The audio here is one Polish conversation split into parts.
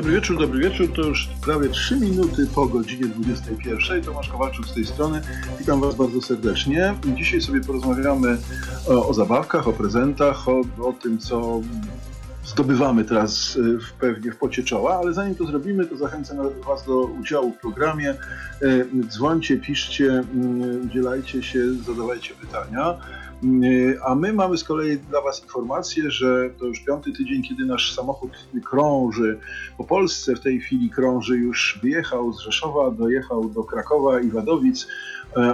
Dobry wieczór, dobry wieczór. To już prawie 3 minuty po godzinie 21. Tomasz Kowalczuk z tej strony. Witam Was bardzo serdecznie. Dzisiaj sobie porozmawiamy o, o zabawkach, o prezentach, o, o, tym, co zdobywamy teraz w, pewnie w pocie czoła, ale zanim to zrobimy, to zachęcam Was do udziału w programie. E, dzwońcie, piszcie, udzielajcie się, zadawajcie pytania. A my mamy z kolei dla Was informację, że to już piąty tydzień, kiedy nasz samochód krąży po Polsce. W tej chwili krąży już wyjechał z Rzeszowa, dojechał do Krakowa i Wadowic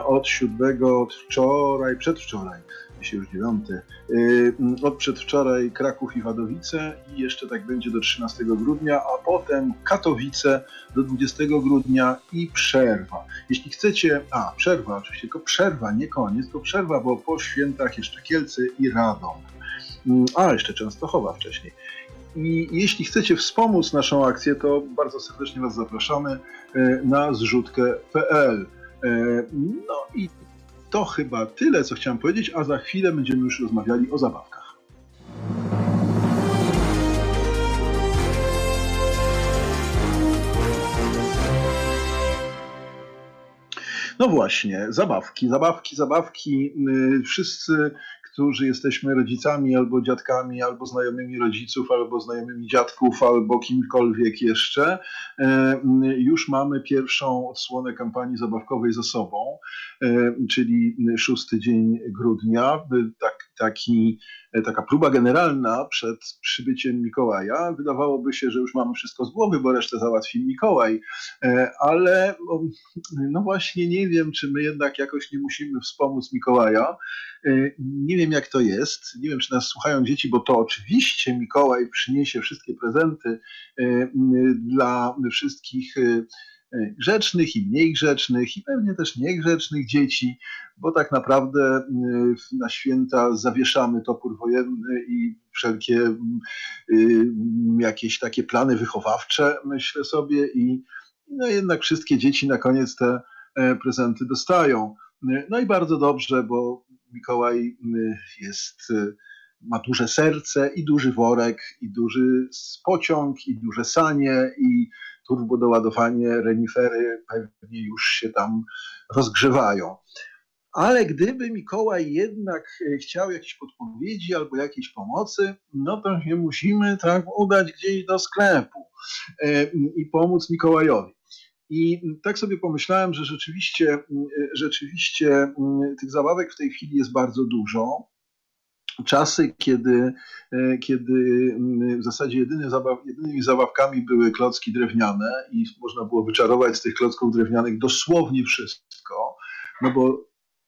od siódmego, od wczoraj, przedwczoraj dzisiaj już dziewiąty, yy, od przedwczoraj Kraków i Wadowice i jeszcze tak będzie do 13 grudnia, a potem Katowice do 20 grudnia i przerwa. Jeśli chcecie, a przerwa oczywiście, tylko przerwa, nie koniec, to przerwa, bo po świętach jeszcze Kielce i Radom. Mm, a, jeszcze Częstochowa wcześniej. I jeśli chcecie wspomóc naszą akcję, to bardzo serdecznie Was zapraszamy yy, na zrzutkę.pl. Yy, no i to chyba tyle, co chciałem powiedzieć, a za chwilę będziemy już rozmawiali o zabawkach. No właśnie, zabawki, zabawki, zabawki. Y, wszyscy którzy jesteśmy rodzicami albo dziadkami, albo znajomymi rodziców, albo znajomymi dziadków, albo kimkolwiek jeszcze, e, już mamy pierwszą odsłonę kampanii zabawkowej za sobą, e, czyli szósty dzień grudnia. Tak, taki taka próba generalna przed przybyciem Mikołaja. Wydawałoby się, że już mamy wszystko z głowy, bo resztę załatwi Mikołaj, e, ale no właśnie nie wiem, czy my jednak jakoś nie musimy wspomóc Mikołaja. E, nie wiem, jak to jest. Nie wiem, czy nas słuchają dzieci, bo to oczywiście Mikołaj przyniesie wszystkie prezenty dla wszystkich grzecznych i mniej grzecznych i pewnie też niegrzecznych dzieci, bo tak naprawdę y, na święta zawieszamy topór wojenny i wszelkie y, jakieś takie plany wychowawcze, myślę sobie, i no jednak wszystkie dzieci na koniec te e, prezenty dostają. No i bardzo dobrze, bo Mikołaj jest ma duże serce i duży worek, i duży pociąg, i duże sanie, i turbo doładowanie, renifery pewnie już się tam rozgrzewają. Ale gdyby Mikołaj jednak e, chciał jakiejś podpowiedzi albo jakiejś pomocy, no to się musimy tak udać gdzieś do sklepu e, i pomóc Mikołajowi. I tak sobie pomyślałem, że rzeczywiście, e, rzeczywiście tych zabawek w tej chwili jest bardzo dużo czasy, kiedy, kiedy mm, w zasadzie jedyny zabaw, jedynymi zabawkami były klocki drewniane i można było wyczarować z tych klocków drewnianych dosłownie wszystko, no bo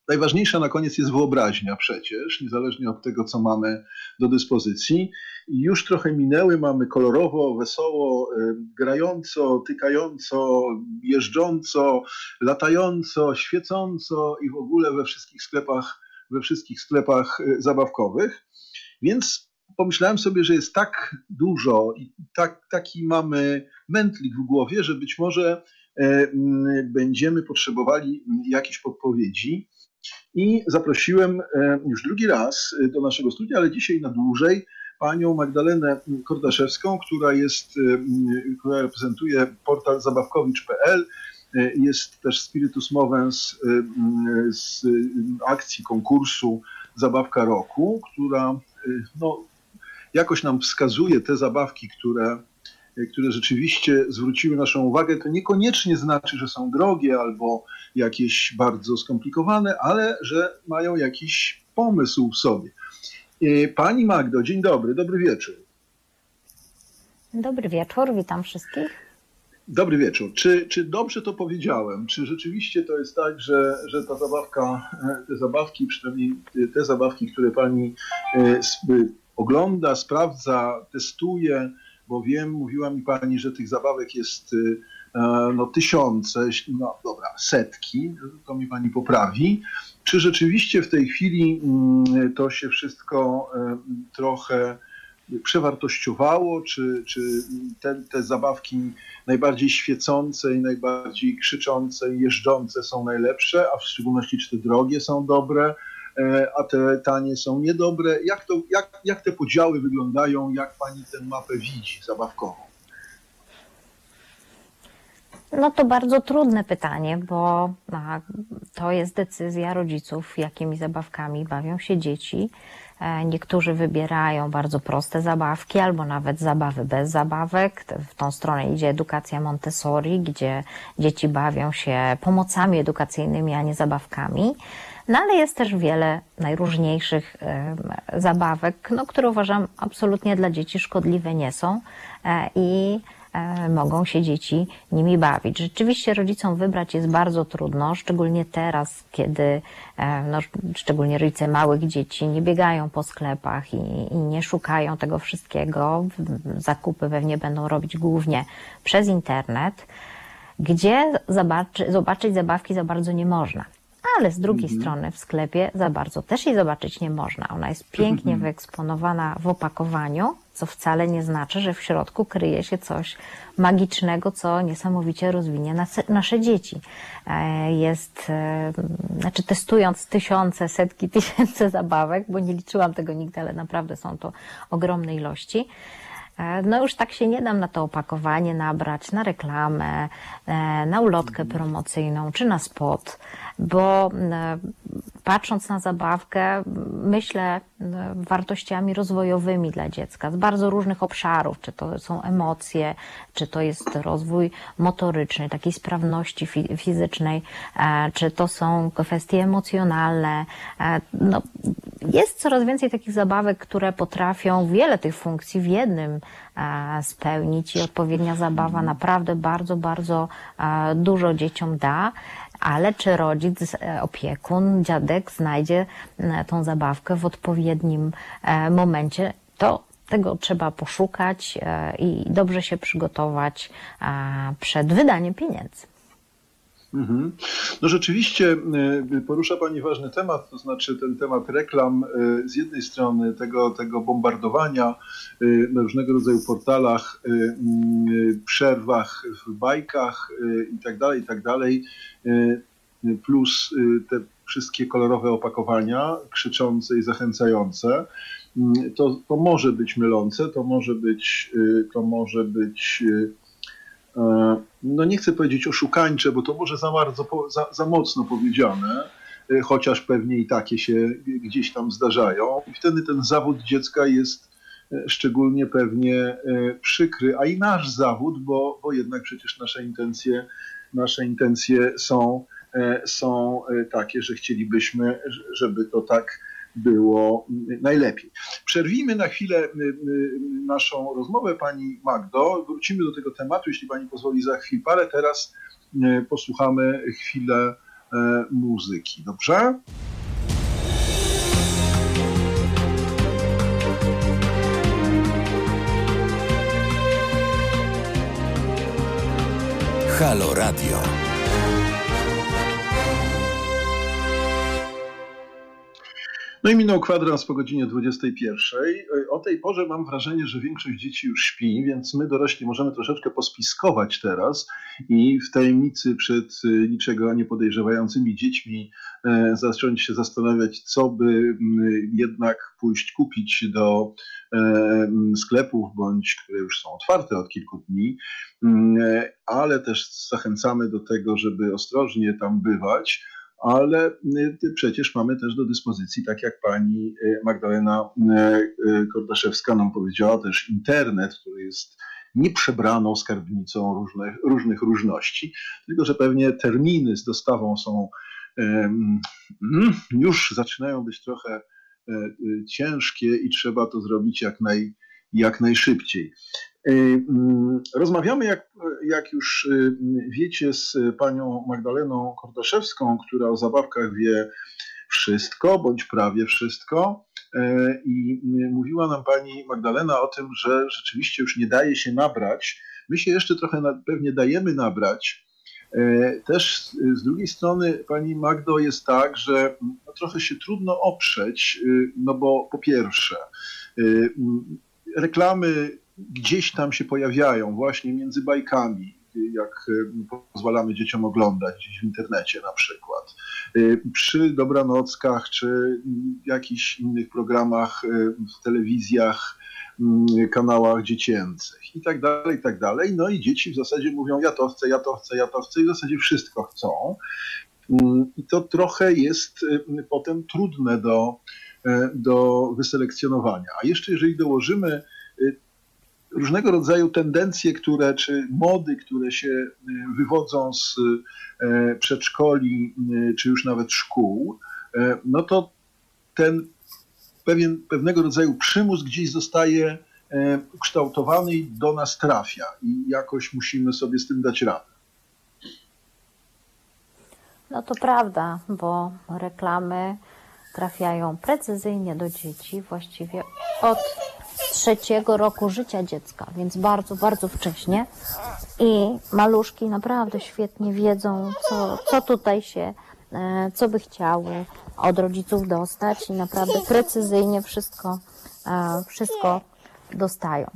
najważniejsza na koniec jest wyobraźnia przecież, niezależnie od tego, co mamy do dyspozycji. I już trochę minęły, mamy kolorowo, wesoło, e, grająco, tykająco, jeżdżąco, latająco, świecąco i w ogóle we wszystkich sklepach we wszystkich sklepach y, zabawkowych. Więc pomyślałem sobie, że jest tak dużo i tak, taki mamy mętlik w głowie, że być może mm, będziemy potrzebowali jakiejś podpowiedzi. I zaprosiłem e, już drugi raz y, do naszego studia, ale dzisiaj na dłużej, panią Magdalenę Kordaszewską, która jest, y, która reprezentuje portal zabawkowicz.pl E, jest też Spiritus Movens e, z akcji konkursu Zabawka Roku, która e, no, jakoś nam wskazuje te zabawki, które, które rzeczywiście zwróciły naszą uwagę. To niekoniecznie znaczy, że są drogie albo jakieś bardzo skomplikowane, ale że mają jakiś pomysł w sobie. Pani Magdo, dzień dobry, dobry wieczór. Dobry wieczór, witam wszystkich. Dobry wieczór. Czy, czy dobrze to powiedziałem? Czy rzeczywiście to jest tak, że, że ta zabawka, e, te zabawki, przynajmniej te zabawki, które pani e, ogląda, sprawdza, testuje, bo wiem, mówiła mi pani, że tych zabawek jest e, no, tysiące, no dobra, setki, to mi pani poprawi. Czy rzeczywiście w tej chwili mm, to się wszystko trochę przewartościowało, czy, czy te, te zabawki najbardziej świecące i najbardziej krzyczące i jeżdżące są najlepsze, a w szczególności czy te drogie są dobre, e, a te tanie są niedobre. Jak, to, jak, jak te podziały wyglądają, jak pani tę mapę widzi zabawkową? No to bardzo trudne pytanie, bo to jest decyzja rodziców, jakimi zabawkami bawią się dzieci. E, niektórzy wybierają bardzo proste zabawki albo nawet zabawy bez zabawek. W tą stronę idzie edukacja Montessori, gdzie dzieci bawią się pomocami edukacyjnymi, a nie zabawkami. No ale jest też wiele najróżniejszych zabawek, no, które uważam absolutnie dla dzieci szkodliwe nie są e, i E, mogą się dzieci nimi bawić. Rzeczywiście rodzicom wybrać jest bardzo trudno, szczególnie teraz, kiedy e, no, szczególnie rodzice małych dzieci nie biegają po sklepach i, i nie szukają tego wszystkiego. Zakupy pewnie będą robić głównie przez internet, gdzie zobaczy, zobaczyć zabawki za bardzo nie można ale z drugiej mhm. strony w sklepie za bardzo też jej zobaczyć nie można. Ona jest pięknie mhm. wyeksponowana w opakowaniu, co wcale nie znaczy, że w środku kryje się coś magicznego, co niesamowicie rozwinie nasze dzieci. E, jest, e, znaczy testując tysiące, setki tysięcy zabawek, bo nie liczyłam tego nigdy, ale naprawdę są to ogromne ilości. E, no już tak się nie dam na to opakowanie nabrać, na reklamę, na ulotkę promocyjną czy na spot bo e, patrząc na zabawkę, myślę e, wartościami rozwojowymi dla dziecka z bardzo różnych obszarów, czy to są emocje, czy to jest rozwój motoryczny, takiej sprawności fizycznej, e, czy to są kwestie emocjonalne. No, jest coraz więcej takich zabawek, które potrafią wiele tych funkcji w jednym spełnić i odpowiednia zabawa naprawdę bardzo, bardzo dużo dzieciom da ale czy rodzic, e, opiekun, dziadek znajdzie e, tą zabawkę w odpowiednim e, momencie, to tego trzeba poszukać i dobrze się przygotować przed wydaniem pieniędzy. Mhm. No rzeczywiście porusza Pani ważny temat, to znaczy ten temat reklam z jednej strony tego, tego bombardowania na różnego rodzaju portalach, przerwach w bajkach itd., tak itd., tak plus te wszystkie kolorowe opakowania, krzyczące i zachęcające, to, to może być mylące, to może być, to może być no nie chcę powiedzieć oszukańcze, bo to może za bardzo, za, za mocno powiedziane, chociaż pewnie i takie się gdzieś tam zdarzają. I wtedy ten zawód dziecka jest szczególnie pewnie przykry, a i nasz zawód, bo, bo jednak przecież nasze intencje, nasze intencje są, są takie, że chcielibyśmy, żeby to tak było najlepiej. Przerwijmy na chwilę naszą rozmowę, Pani Magdo. Wrócimy do tego tematu, jeśli Pani pozwoli, za chwilę, ale teraz posłuchamy chwilę muzyki. Dobrze? Halo Radio. No i minął kwadrans po godzinie 21. O tej porze mam wrażenie, że większość dzieci już śpi, więc my dorośli możemy troszeczkę pospiskować teraz i w tajemnicy przed niczego nie podejrzewającymi dziećmi e, zacząć się zastanawiać, co by jednak pójść kupić do e, sklepów, bądź które już są otwarte od kilku dni, e, ale też zachęcamy do tego, żeby ostrożnie tam bywać ale y, przecież mamy też do dyspozycji, tak jak pani y, Magdalena y, Kordaszewska nam powiedziała, też internet, który jest nieprzebraną skarbnicą różnych, różnych różności, tylko że pewnie terminy z dostawą są mm, już zaczynają być trochę e, ciężkie i trzeba to zrobić jak, naj, jak najszybciej. Mm, rozmawiamy, jak, jak już y, wiecie, z panią Magdaleną Kordaszewską, która o zabawkach wie wszystko, bądź prawie wszystko. E, I y, mówiła nam pani Magdalena o tym, że rzeczywiście już nie daje się nabrać. My się jeszcze trochę pewnie dajemy nabrać. Też z drugiej strony, pani Magdo, jest tak, że no, trochę się trudno oprzeć, y, no bo po pierwsze, reklamy gdzieś tam się pojawiają, właśnie między bajkami, jak e, pozwalamy dzieciom oglądać gdzieś w internecie na przykład. E, przy dobranockach czy jakichś innych programach e, w telewizjach kanałach dziecięcych i tak dalej, i tak dalej. No i dzieci w zasadzie mówią ja to chcę, ja to chcę, ja to chcę i w zasadzie wszystko chcą. I to trochę jest potem trudne do, do wyselekcjonowania. A jeszcze jeżeli dołożymy różnego rodzaju tendencje, które, czy mody, które się y, wywodzą z przedszkoli, czy już nawet szkół, no to ten pewien, pewnego rodzaju przymus gdzieś zostaje ukształtowany i do nas trafia i jakoś musimy sobie z tym dać radę. No to prawda, bo reklamy trafiają precyzyjnie do dzieci właściwie od trzeciego roku życia dziecka, więc bardzo, bardzo wcześnie. I maluszki naprawdę świetnie wiedzą, co, co tutaj się, e, co by chciały od rodziców dostać i naprawdę precyzyjnie wszystko, e, wszystko dostają.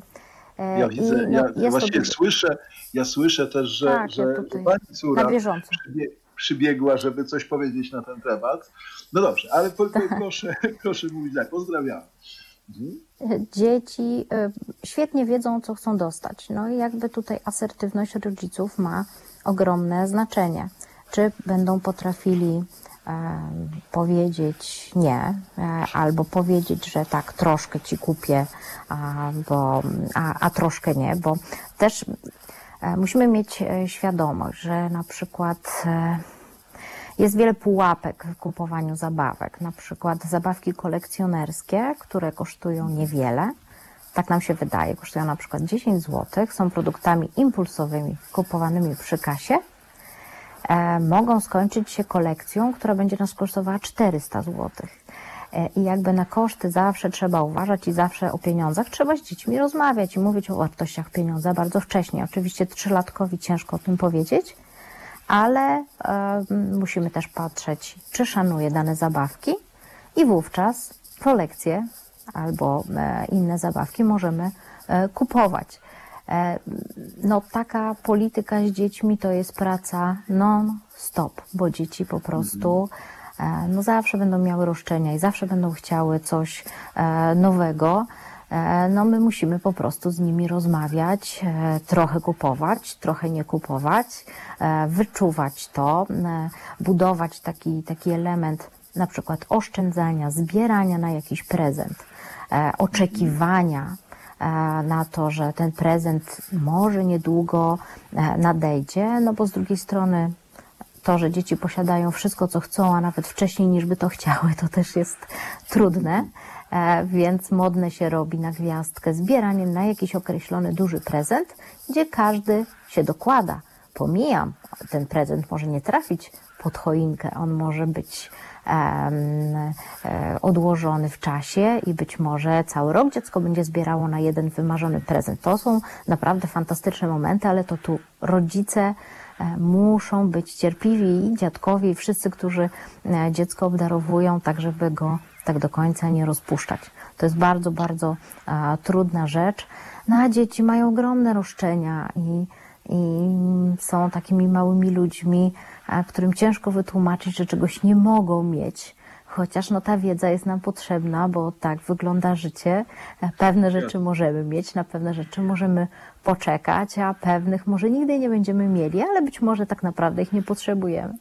E, ja widzę, I, no, ja właśnie to... słyszę, ja słyszę też, że, tak, że, ja pani córa przybiegła, żeby coś powiedzieć na ten temat. No dobrze, ale proszę, proszę mówić tak, pozdrawiam. Dzieci e, świetnie wiedzą, co chcą dostać. No i jakby tutaj asertywność rodziców ma ogromne znaczenie. Czy będą potrafili e, powiedzieć nie, e, albo powiedzieć, że tak, troszkę ci kupię, a, bo, a, a troszkę nie, bo też musimy mieć świadomość, że na przykład jest wiele pułapek w kupowaniu zabawek, na przykład zabawki kolekcjonerskie, które kosztują niewiele. Tak nam się wydaje, kosztują na przykład 10 zł, są produktami impulsowymi kupowanymi przy kasie. E, mogą skończyć się kolekcją, która będzie nas kosztowała 400 zł. E, I jakby na koszty zawsze trzeba uważać i zawsze o pieniądzach trzeba z dziećmi rozmawiać i mówić o wartościach pieniądza bardzo wcześnie. Oczywiście trzylatkowi ciężko o tym powiedzieć, ale e, musimy też patrzeć, czy szanuje dane zabawki i wówczas kolekcje albo e, inne zabawki możemy e, kupować. E, no taka polityka z dziećmi to jest praca non-stop, bo dzieci po prostu e, no zawsze będą miały roszczenia i zawsze będą chciały coś e, nowego. E, no my musimy po prostu z nimi rozmawiać, e, trochę kupować, trochę nie kupować, e, wyczuwać to, budować taki, taki element na przykład oszczędzania, zbierania na jakiś prezent, oczekiwania na to, że ten prezent może niedługo nadejdzie, no bo z drugiej strony to, że dzieci posiadają wszystko, co chcą, a nawet wcześniej niż by to chciały, to też jest trudne. E, więc modne się robi na gwiazdkę zbieranie na jakiś określony duży prezent, gdzie każdy się dokłada. Pomijam, ten prezent może nie trafić pod choinkę, on może być e, odłożony w czasie i być może cały rok dziecko będzie zbierało na jeden wymarzony prezent. To są naprawdę fantastyczne momenty, ale to tu rodzice muszą być cierpliwi i dziadkowie i wszyscy, którzy dziecko obdarowują, tak żeby go tak do końca nie rozpuszczać. To jest bardzo, bardzo a, trudna rzecz. No a dzieci mają ogromne roszczenia i, i są takimi małymi ludźmi, a, którym ciężko wytłumaczyć, że czegoś nie mogą mieć. Chociaż no, ta wiedza jest nam potrzebna, bo tak wygląda życie. Pewne rzeczy możemy mieć, na pewne rzeczy możemy poczekać, a pewnych może nigdy nie będziemy mieli, ale być może tak naprawdę ich nie potrzebujemy.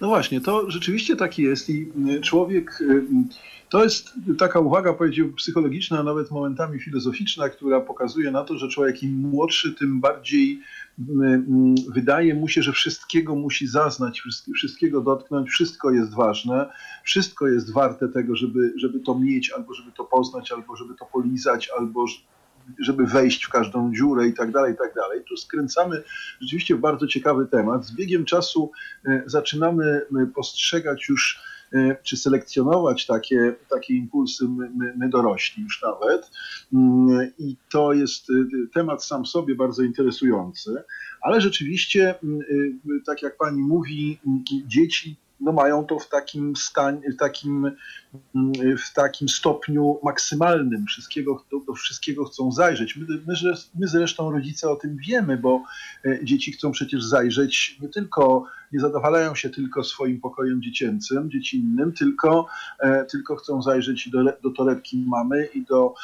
No właśnie, to rzeczywiście tak jest i y, człowiek, y, to jest taka uwaga, powiedział, psychologiczna, a nawet momentami filozoficzna, która pokazuje na to, że człowiek im młodszy, tym bardziej y, wydaje mu się, że wszystkiego musi zaznać, wszystkiego dotknąć, wszystko jest ważne, wszystko jest warte tego, żeby, żeby to mieć, albo żeby to poznać, albo żeby to polizać, albo żeby wejść w każdą dziurę i tak dalej, i tak dalej. Tu skręcamy rzeczywiście w bardzo ciekawy temat. Z biegiem czasu e, zaczynamy e, postrzegać już e, czy selekcjonować takie, takie impulsy my, my dorośli już nawet. Mm, I to jest temat sam sobie bardzo interesujący, ale rzeczywiście, mm, tak jak pani mówi, mm, dzieci no mają to w takim, stan, w takim, mm, w takim stopniu maksymalnym. Wszystkiego, do, do wszystkiego chcą zajrzeć. My, my, my zresztą rodzice o tym wiemy, bo e, dzieci chcą przecież zajrzeć nie tylko nie zadowalają się tylko swoim pokojem dziecięcym, dziecinnym, tylko, tylko chcą zajrzeć do, do torebki mamy i do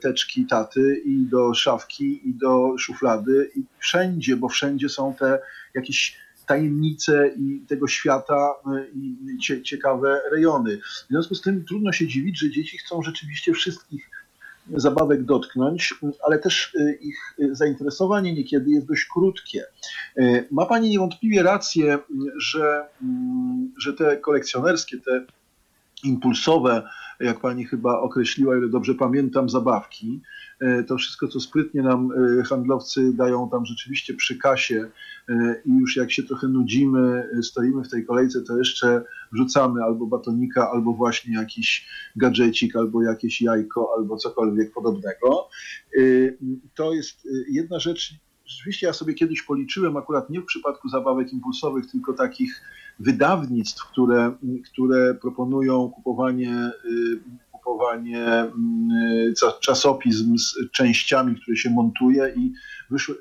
teczki taty i do szafki i do szuflady i wszędzie, bo wszędzie są te jakieś tajemnice i tego świata i ciekawe rejony. W związku z tym trudno się dziwić, że dzieci chcą rzeczywiście wszystkich zabawek dotknąć, ale też y, ich zainteresowanie niekiedy jest dość krótkie. Y, ma Pani niewątpliwie rację, że, mm, że te kolekcjonerskie, te impulsowe, jak pani chyba określiła, ile dobrze pamiętam, zabawki. E, to wszystko, co sprytnie nam e, handlowcy dają tam rzeczywiście przy kasie e, i już jak się trochę nudzimy, stoimy w tej kolejce, to jeszcze wrzucamy albo batonika, albo właśnie jakiś gadżecik, albo jakieś jajko, albo cokolwiek podobnego. To jest jedna rzecz, rzeczywiście ja sobie kiedyś policzyłem, akurat nie w przypadku zabawek impulsowych, tylko takich wydawnictw, które, które proponują kupowanie, kupowanie mm, czasopism z częściami, które się montuje i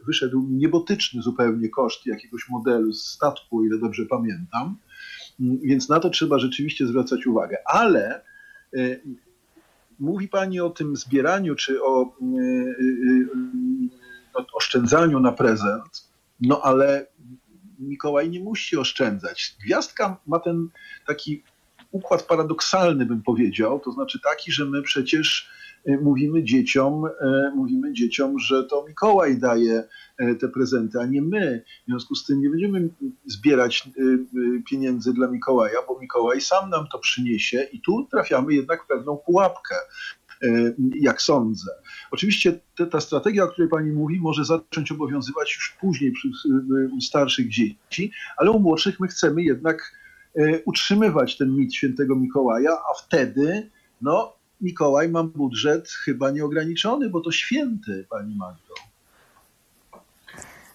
wyszedł niebotyczny zupełnie koszt jakiegoś modelu z statku, ile dobrze pamiętam. Mm, więc na to trzeba rzeczywiście zwracać uwagę. Ale y, mówi Pani o tym zbieraniu, czy o y, oszczędzaniu na prezent, no ale Mikołaj nie musi oszczędzać. Gwiazdka ma ten taki układ paradoksalny, bym powiedział, to znaczy taki, że my przecież e, mówimy dzieciom, e, mówimy dzieciom, że to Mikołaj daje e, te prezenty, a nie my. W związku z tym nie będziemy zbierać pieniędzy dla Mikołaja, bo Mikołaj sam nam to przyniesie i tu trafiamy jednak w pewną pułapkę. Jak sądzę. Oczywiście te, ta strategia, o której Pani mówi, może zacząć obowiązywać już później przy starszych dzieci, ale u młodszych my chcemy jednak utrzymywać ten mit świętego Mikołaja, a wtedy, no, Mikołaj ma budżet chyba nieograniczony, bo to święty, Pani Magdo.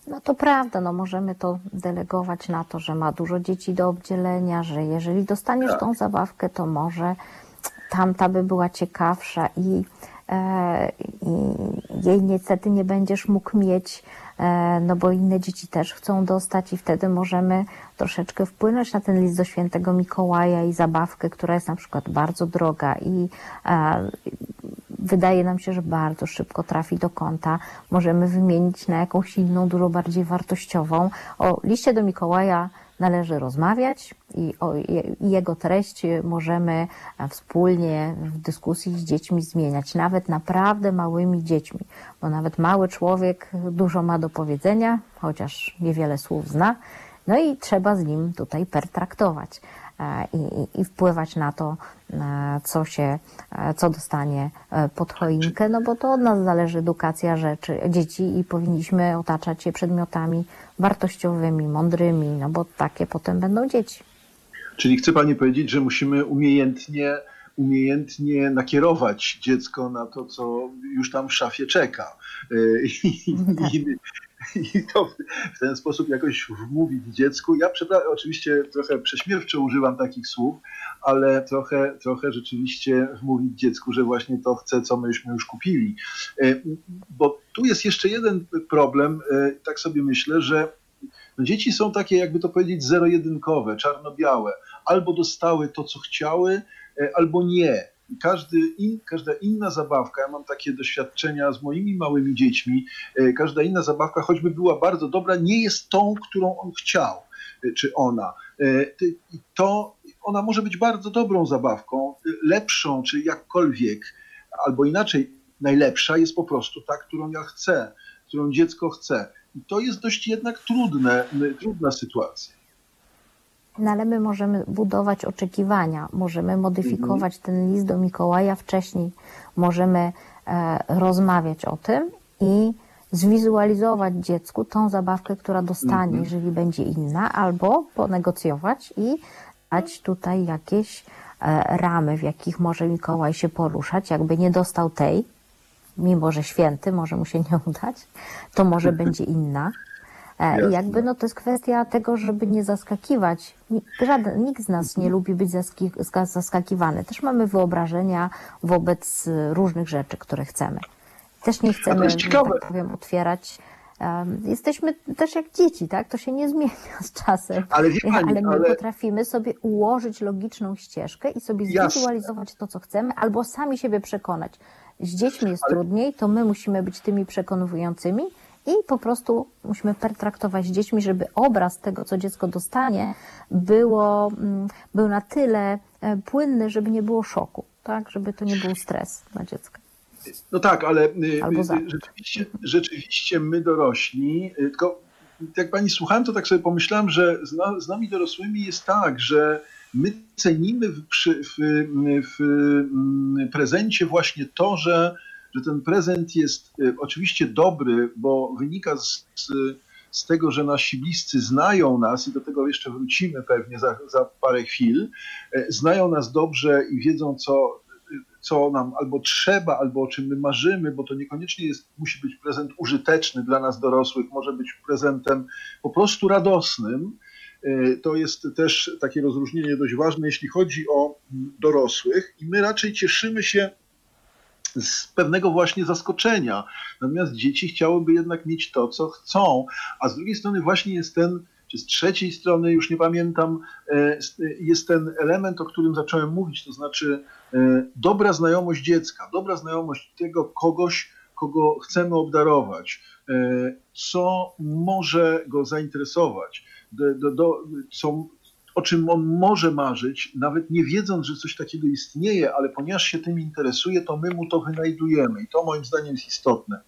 No to prawda, no możemy to delegować na to, że ma dużo dzieci do obdzielenia, że jeżeli dostaniesz tak. tą zabawkę, to może tamta by była ciekawsza i, e, i jej niestety nie będziesz mógł mieć, e, no bo inne dzieci też chcą dostać i wtedy możemy troszeczkę wpłynąć na ten list do świętego Mikołaja i zabawkę, która jest na przykład bardzo droga i e, wydaje nam się, że bardzo szybko trafi do konta. Możemy wymienić na jakąś inną, dużo bardziej wartościową. O liście do Mikołaja należy rozmawiać i o jego treść możemy wspólnie w dyskusji z dziećmi zmieniać, nawet naprawdę małymi dziećmi, bo nawet mały człowiek dużo ma do powiedzenia, chociaż niewiele słów zna, no i trzeba z nim tutaj pertraktować. E, i, i wpływać na to, e, co się, e, co dostanie pod choinkę, no bo to od nas zależy edukacja rzeczy, dzieci i powinniśmy otaczać je przedmiotami wartościowymi, mądrymi, no bo takie potem będą dzieci. Czyli chce Pani powiedzieć, że musimy umiejętnie, umiejętnie nakierować dziecko na to, co już tam w szafie czeka. I, tak. i, i to w ten sposób jakoś wmówić dziecku. Ja oczywiście trochę prześmiewczo używam takich słów, ale trochę, trochę rzeczywiście wmówić dziecku, że właśnie to chce, co myśmy już kupili. E, bo tu jest jeszcze jeden problem, e, tak sobie myślę, że no dzieci są takie, jakby to powiedzieć, zero-jedynkowe, czarno-białe. Albo dostały to, co chciały, e, albo nie każdy in, każda inna zabawka, ja mam takie doświadczenia z moimi małymi dziećmi, e, każda inna zabawka, choćby była bardzo dobra, nie jest tą, którą on chciał, e, czy ona. E, to ona może być bardzo dobrą zabawką, lepszą, czy jakkolwiek, albo inaczej, najlepsza jest po prostu ta, którą ja chcę, którą dziecko chce. I to jest dość jednak trudne, trudna sytuacja. No ale my możemy budować oczekiwania, możemy modyfikować ten list do Mikołaja wcześniej, możemy e, rozmawiać o tym i zwizualizować dziecku tą zabawkę, która dostanie, mhm. jeżeli będzie inna, albo ponegocjować i dać tutaj jakieś e, ramy, w jakich może Mikołaj się poruszać, jakby nie dostał tej, mimo że święty, może mu się nie udać, to może będzie inna. E, I jakby no to jest kwestia tego, żeby nie zaskakiwać. Żaden, nikt z nas nie lubi być zaskakiwany. Też mamy wyobrażenia wobec różnych rzeczy, które chcemy. Też nie chcemy, tak powiem, otwierać Jesteśmy też jak dzieci, tak? To się nie zmienia z czasem. Ale, wie pani, ale my ale... potrafimy sobie ułożyć logiczną ścieżkę i sobie zwizualizować to, co chcemy, albo sami siebie przekonać. Z dziećmi jest ale... trudniej, to my musimy być tymi przekonującymi, i po prostu musimy pertraktować z dziećmi, żeby obraz tego, co dziecko dostanie, było, mm, był na tyle e, płynny, żeby nie było szoku, tak? Żeby to nie był stres dla dziecka. No tak, ale y, y, rzeczywiście, rzeczywiście my dorośli, y, tylko jak pani słuchałem, to tak sobie pomyślałem, że z, nami dorosłymi jest tak, że my cenimy w, w, w, w prezencie właśnie to, że że ten prezent jest e, oczywiście dobry, bo wynika z, z, tego, że nasi bliscy znają nas i do tego jeszcze wrócimy pewnie za, za parę chwil, e, znają nas dobrze i wiedzą, co, co nam albo trzeba, albo o czym my marzymy, bo to niekoniecznie jest, musi być prezent użyteczny dla nas dorosłych, może być prezentem po prostu radosnym. E, to jest też takie rozróżnienie dość ważne, jeśli chodzi o dorosłych, i my raczej cieszymy się z pewnego właśnie zaskoczenia. Natomiast dzieci chciałyby jednak mieć to, co chcą, a z drugiej strony właśnie jest ten, czy z trzeciej strony, już nie pamiętam, e, jest ten element, o którym zacząłem mówić, to znaczy e, dobra znajomość dziecka, dobra znajomość tego kogoś, kogo chcemy obdarować, e, co może go zainteresować, do, do, do, co, o czym on może marzyć, nawet nie wiedząc, że coś takiego istnieje, ale ponieważ się tym interesuje, to my mu to wynajdujemy i to moim zdaniem jest istotne.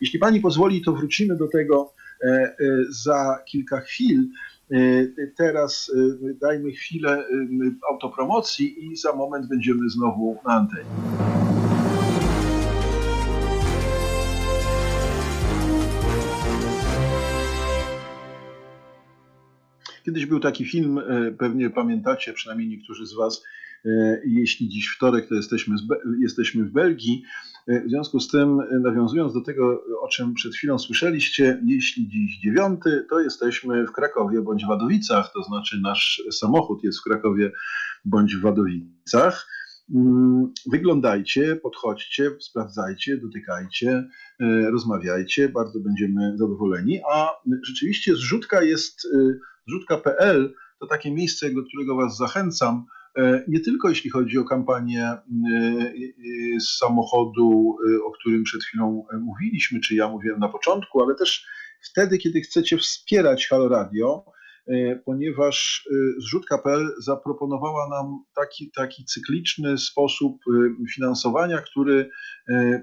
Jeśli pani pozwoli, to wrócimy do tego e, e, za kilka chwil. E, teraz dajmy chwilę autopromocji i za moment będziemy znowu na antenie. Kiedyś był taki film, e, pewnie pamiętacie, przynajmniej niektórzy z Was, e, jeśli dziś wtorek, to jesteśmy, jesteśmy w Belgii. E, w związku z tym, nawiązując do tego, o czym przed chwilą słyszeliście, jeśli dziś dziewiąty, to jesteśmy w Krakowie bądź Wadowicach, to znaczy nasz samochód jest w Krakowie bądź w Wadowicach. Mm, wyglądajcie, podchodźcie, sprawdzajcie, dotykajcie, rozmawiajcie, bardzo będziemy zadowoleni. A rzeczywiście zrzutka jest Zrzutka.pl to takie miejsce, do którego Was zachęcam, e, nie tylko jeśli chodzi o kampanię e, e, z samochodu, o którym przed chwilą mówiliśmy, czy ja mówiłem na początku, ale też wtedy, kiedy chcecie wspierać Halo Radio, ponieważ zrzutka.pl zaproponowała nam taki, taki cykliczny sposób finansowania, który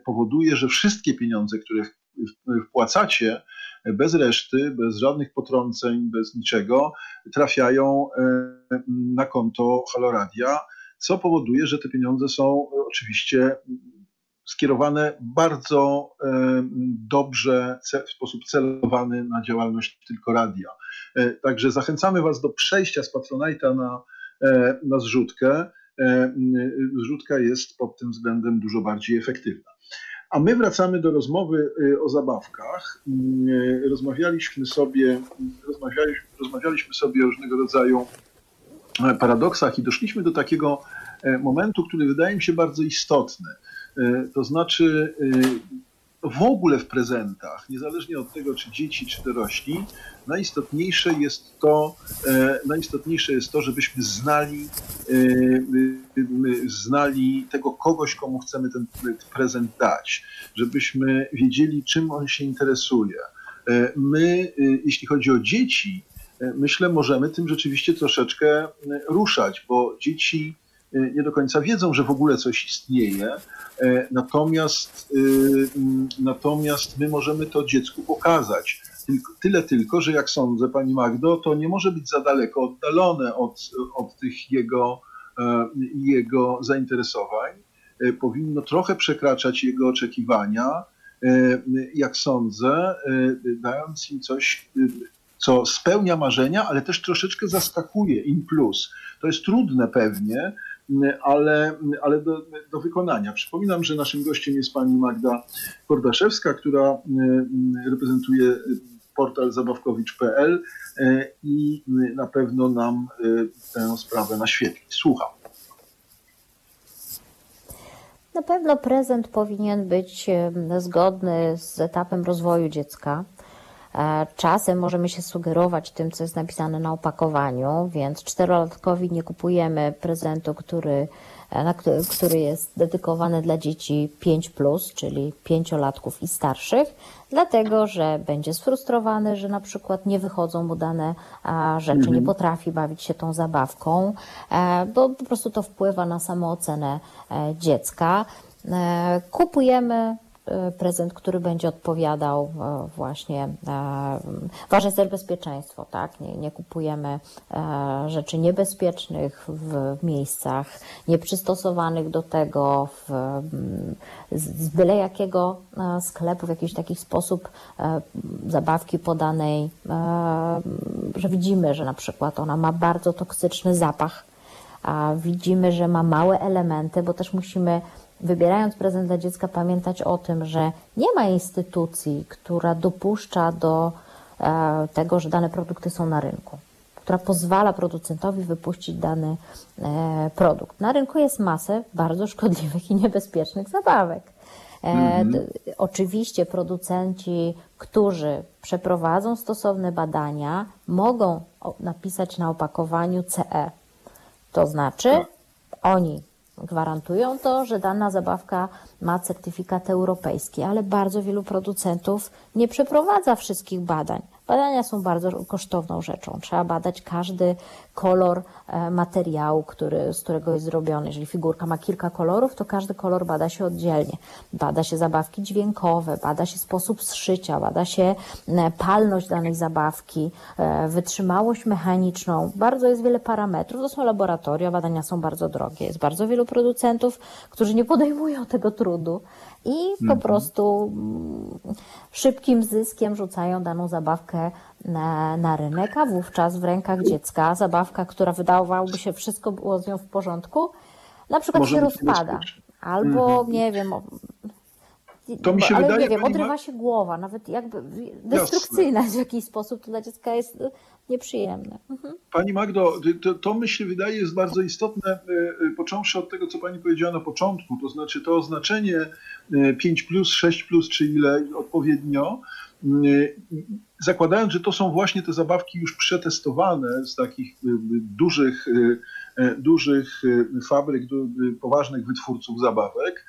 powoduje, że wszystkie pieniądze, które wpłacacie, bez reszty, bez żadnych potrąceń, bez niczego, trafiają e, na konto Haloradia, co powoduje, że te pieniądze są oczywiście skierowane bardzo e, dobrze, w sposób celowany na działalność tylko radia. E, także zachęcamy Was do przejścia z Patronite'a na, na zrzutkę. Zrzutka jest pod tym względem dużo bardziej efektywna. A my wracamy do rozmowy y, o zabawkach. Y, rozmawialiśmy sobie, rozmawialiśmy, rozmawialiśmy sobie o różnego rodzaju e, paradoksach i doszliśmy do takiego e, momentu, który wydaje mi się bardzo istotny. E, to znaczy, w ogóle w prezentach, niezależnie od tego, czy dzieci, czy dorośli, najistotniejsze jest to, e, najistotniejsze jest to, żebyśmy znali, e, znali tego kogoś, komu chcemy ten prezent dać, żebyśmy wiedzieli, czym on się interesuje. E, my, jeśli chodzi o dzieci, myślę, możemy tym rzeczywiście troszeczkę ruszać, bo dzieci nie do końca wiedzą, że w ogóle coś istnieje, E, natomiast, y, natomiast my możemy to dziecku pokazać. Tyle tylko, że jak sądzę, pani Magdo, to nie może być za daleko oddalone od, od tych jego, e, jego zainteresowań. E, powinno trochę przekraczać jego oczekiwania, jak sądzę, dając im coś, co spełnia marzenia, ale też troszeczkę zaskakuje in plus. To jest trudne pewnie, ale, ale do, do wykonania. Przypominam, że naszym gościem jest pani Magda Kordaszewska, która e, reprezentuje portal zabawkowicz.pl e, i na pewno nam e, tę sprawę naświetli. Słucham. Na pewno prezent powinien być zgodny z etapem rozwoju dziecka. E, czasem możemy się sugerować tym, co jest napisane na opakowaniu, więc czterolatkowi nie kupujemy prezentu, który, e, na, który jest dedykowany dla dzieci 5, czyli pięciolatków i starszych, dlatego że będzie sfrustrowany, że na przykład nie wychodzą mu dane rzeczy, mhm. nie potrafi bawić się tą zabawką, e, bo po prostu to wpływa na samoocenę dziecka. Kupujemy E, prezent, który będzie odpowiadał e, właśnie, e, ważne jest też bezpieczeństwo, tak? Nie, nie kupujemy rzeczy niebezpiecznych w miejscach nieprzystosowanych do tego, w, z byle jakiego sklepu, w jakiś taki sposób zabawki podanej, że widzimy, że na przykład ona ma bardzo toksyczny zapach, a widzimy, że ma małe elementy, bo też musimy wybierając prezent dla dziecka, pamiętać o tym, że nie ma instytucji, która dopuszcza do e, tego, że dane produkty są na rynku, która pozwala producentowi wypuścić dany e, produkt. Na rynku jest masę bardzo szkodliwych i niebezpiecznych zabawek. Mm -hmm. Oczywiście producenci, którzy przeprowadzą stosowne badania, mogą napisać na opakowaniu CE. To znaczy, tak. oni gwarantują to, że dana zabawka ma certyfikat europejski, ale bardzo wielu producentów nie przeprowadza wszystkich badań. Badania są bardzo kosztowną rzeczą. Trzeba badać każdy kolor e, materiału, który, z którego jest zrobiony. Jeżeli figurka ma kilka kolorów, to każdy kolor bada się oddzielnie. Bada się zabawki dźwiękowe, bada się sposób zszycia, bada się e, palność danej zabawki, e, wytrzymałość mechaniczną. Bardzo jest wiele parametrów. To są laboratoria, badania są bardzo drogie. Jest bardzo wielu producentów, którzy nie podejmują tego trudu i po mhm. prostu mm, szybkim zyskiem rzucają daną zabawkę na, na rynek, a wówczas w rękach dziecka zabawka, która wydawałoby się wszystko było z nią w porządku, na przykład Może się rozpada. Albo, mhm. nie wiem, to mi się ale wydaje, nie wiem, odrywa ma... się głowa, nawet jakby destrukcyjna Jasne. w jakiś sposób, to dla dziecka jest nieprzyjemne. Mhm. Pani Magdo, to, to mi się wydaje jest bardzo istotne, e, e, począwszy od tego, co Pani powiedziała na początku, to znaczy to oznaczenie 5, plus, 6, plus, czy ile odpowiednio, zakładając, że to są właśnie te zabawki już przetestowane z takich e, dużych, dużych fabryk, poważnych wytwórców zabawek,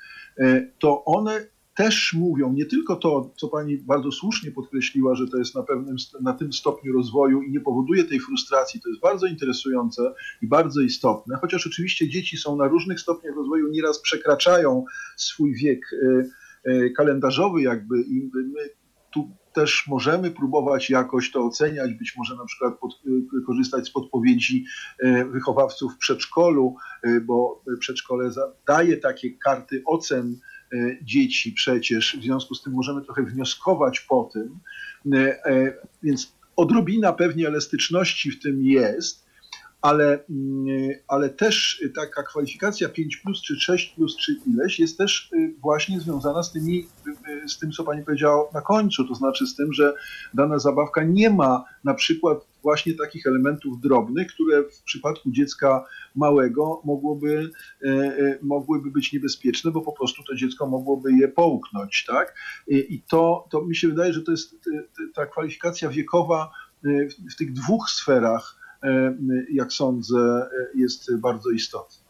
to one też mówią nie tylko to, co pani bardzo słusznie podkreśliła, że to jest na pewnym na tym stopniu rozwoju i nie powoduje tej frustracji, to jest bardzo interesujące i bardzo istotne, chociaż oczywiście dzieci są na różnych stopniach rozwoju, nieraz przekraczają swój wiek e, e, kalendarzowy jakby i my tu też możemy próbować jakoś to oceniać, być może na przykład pod, e, korzystać z podpowiedzi wychowawców w przedszkolu, bo przedszkole daje takie karty ocen dzieci przecież, w związku z tym możemy trochę wnioskować po tym, e, e, więc odrobina pewnie elastyczności w tym jest, ale, mm, ale też taka kwalifikacja 5 plus czy 6 plus czy ileś jest też właśnie związana z, tymi, z tym, co pani powiedziała na końcu, to znaczy z tym, że dana zabawka nie ma na przykład właśnie takich elementów drobnych, które w przypadku dziecka małego mogłoby, mogłyby być niebezpieczne, bo po prostu to dziecko mogłoby je połknąć. Tak? I to, to mi się wydaje, że to jest ta kwalifikacja wiekowa w tych dwóch sferach, jak sądzę, jest bardzo istotna.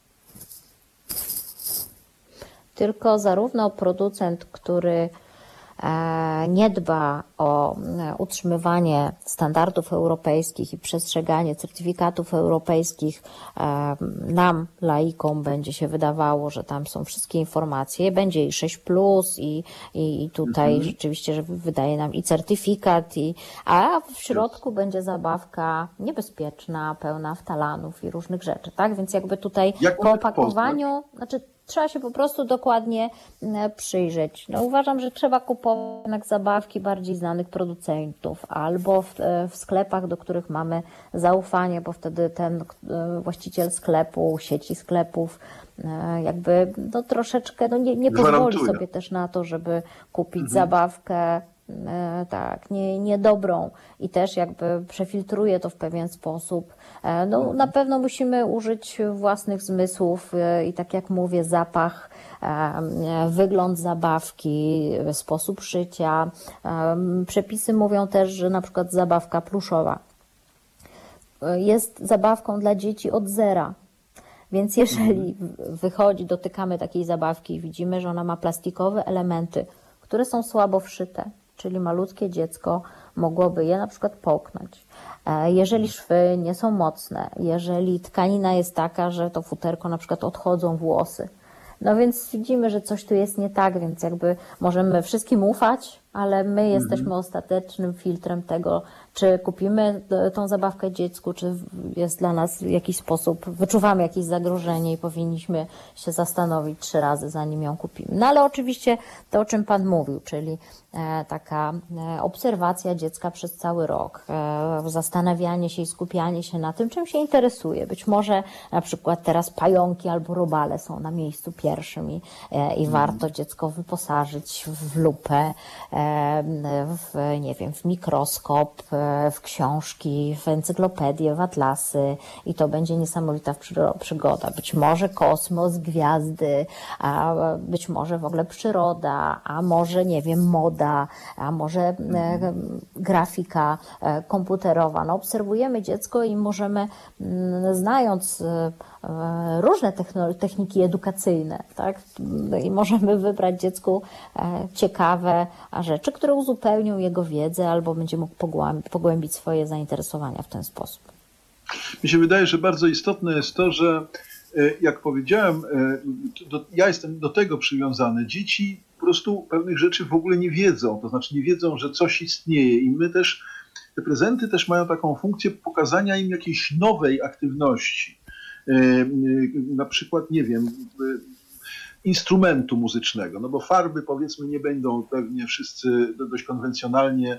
Tylko zarówno producent, który E, nie dba o e, utrzymywanie standardów europejskich i przestrzeganie certyfikatów europejskich, e, nam, laikom, będzie się wydawało, że tam są wszystkie informacje. Będzie i 6, i, i tutaj mhm. rzeczywiście, że wydaje nam i certyfikat, i, a w środku będzie zabawka niebezpieczna, pełna wtalanów i różnych rzeczy, tak? Więc jakby tutaj Jak po opakowaniu, znaczy trzeba się po prostu dokładnie mm, przyjrzeć. No, uważam, że trzeba kupować jednak zabawki bardziej znanych producentów albo w, e, w, sklepach, do których mamy zaufanie, bo wtedy ten e, właściciel sklepu, sieci sklepów e, jakby no, troszeczkę no, nie, nie pozwoli sobie też na to, żeby kupić mhm. zabawkę tak, nie, niedobrą i też jakby przefiltruje to w pewien sposób. E, no, Mhm. na pewno musimy użyć własnych zmysłów e, i tak jak mówię, zapach, e, wygląd zabawki, sposób szycia. E, Przepisy mówią też, że na przykład zabawka pluszowa jest zabawką dla dzieci od zera. Więc jeżeli w- wychodzi, dotykamy takiej zabawki i widzimy, że ona ma plastikowe elementy, które są słabo wszyte, czyli malutkie dziecko mogłoby je na przykład połknąć. E, Jeżeli szwy nie są mocne, jeżeli tkanina jest taka, że to futerko na przykład odchodzą włosy, no więc widzimy, że coś tu jest nie tak, więc jakby możemy wszystkim ufać, ale my jesteśmy ostatecznym filtrem tego, czy kupimy e, tą zabawkę dziecku, czy jest dla nas w jakiś sposób, wyczuwamy jakieś zagrożenie i powinniśmy się zastanowić trzy razy, zanim ją kupimy. No ale oczywiście to, o czym Pan mówił, czyli e, taka e, obserwacja dziecka przez cały rok, zastanawianie się i skupianie się na tym, czym się interesuje. Być może na przykład teraz pająki albo robale są na miejscu pierwszym i, i warto dziecko wyposażyć w lupę, w, nie wiem, w mikroskop, w książki, w encyklopedię, w atlasy i to będzie niesamowita przygoda. Być może kosmos, gwiazdy, a być może w ogóle przyroda, a może, nie wiem, moda, a może e, grafika e, komputerowa. No, obserwujemy dziecko i możemy, mm, znając e, różne techno- techniki edukacyjne, tak, i możemy wybrać dziecku e, ciekawe rzeczy, które uzupełnią jego wiedzę albo będzie mógł pogłęb- pogłębić swoje zainteresowania w ten sposób. Mi się wydaje, że bardzo istotne jest to, że e, jak powiedziałem, e, do, ja jestem do tego przywiązany. Dzieci po prostu pewnych rzeczy w ogóle nie wiedzą, to znaczy nie wiedzą, że coś istnieje i my też, te prezenty też mają taką funkcję pokazania im jakiejś nowej aktywności. E, e, Na przykład, nie wiem, e, instrumentu muzycznego, no bo farby powiedzmy nie będą pewnie wszyscy do- dość konwencjonalnie,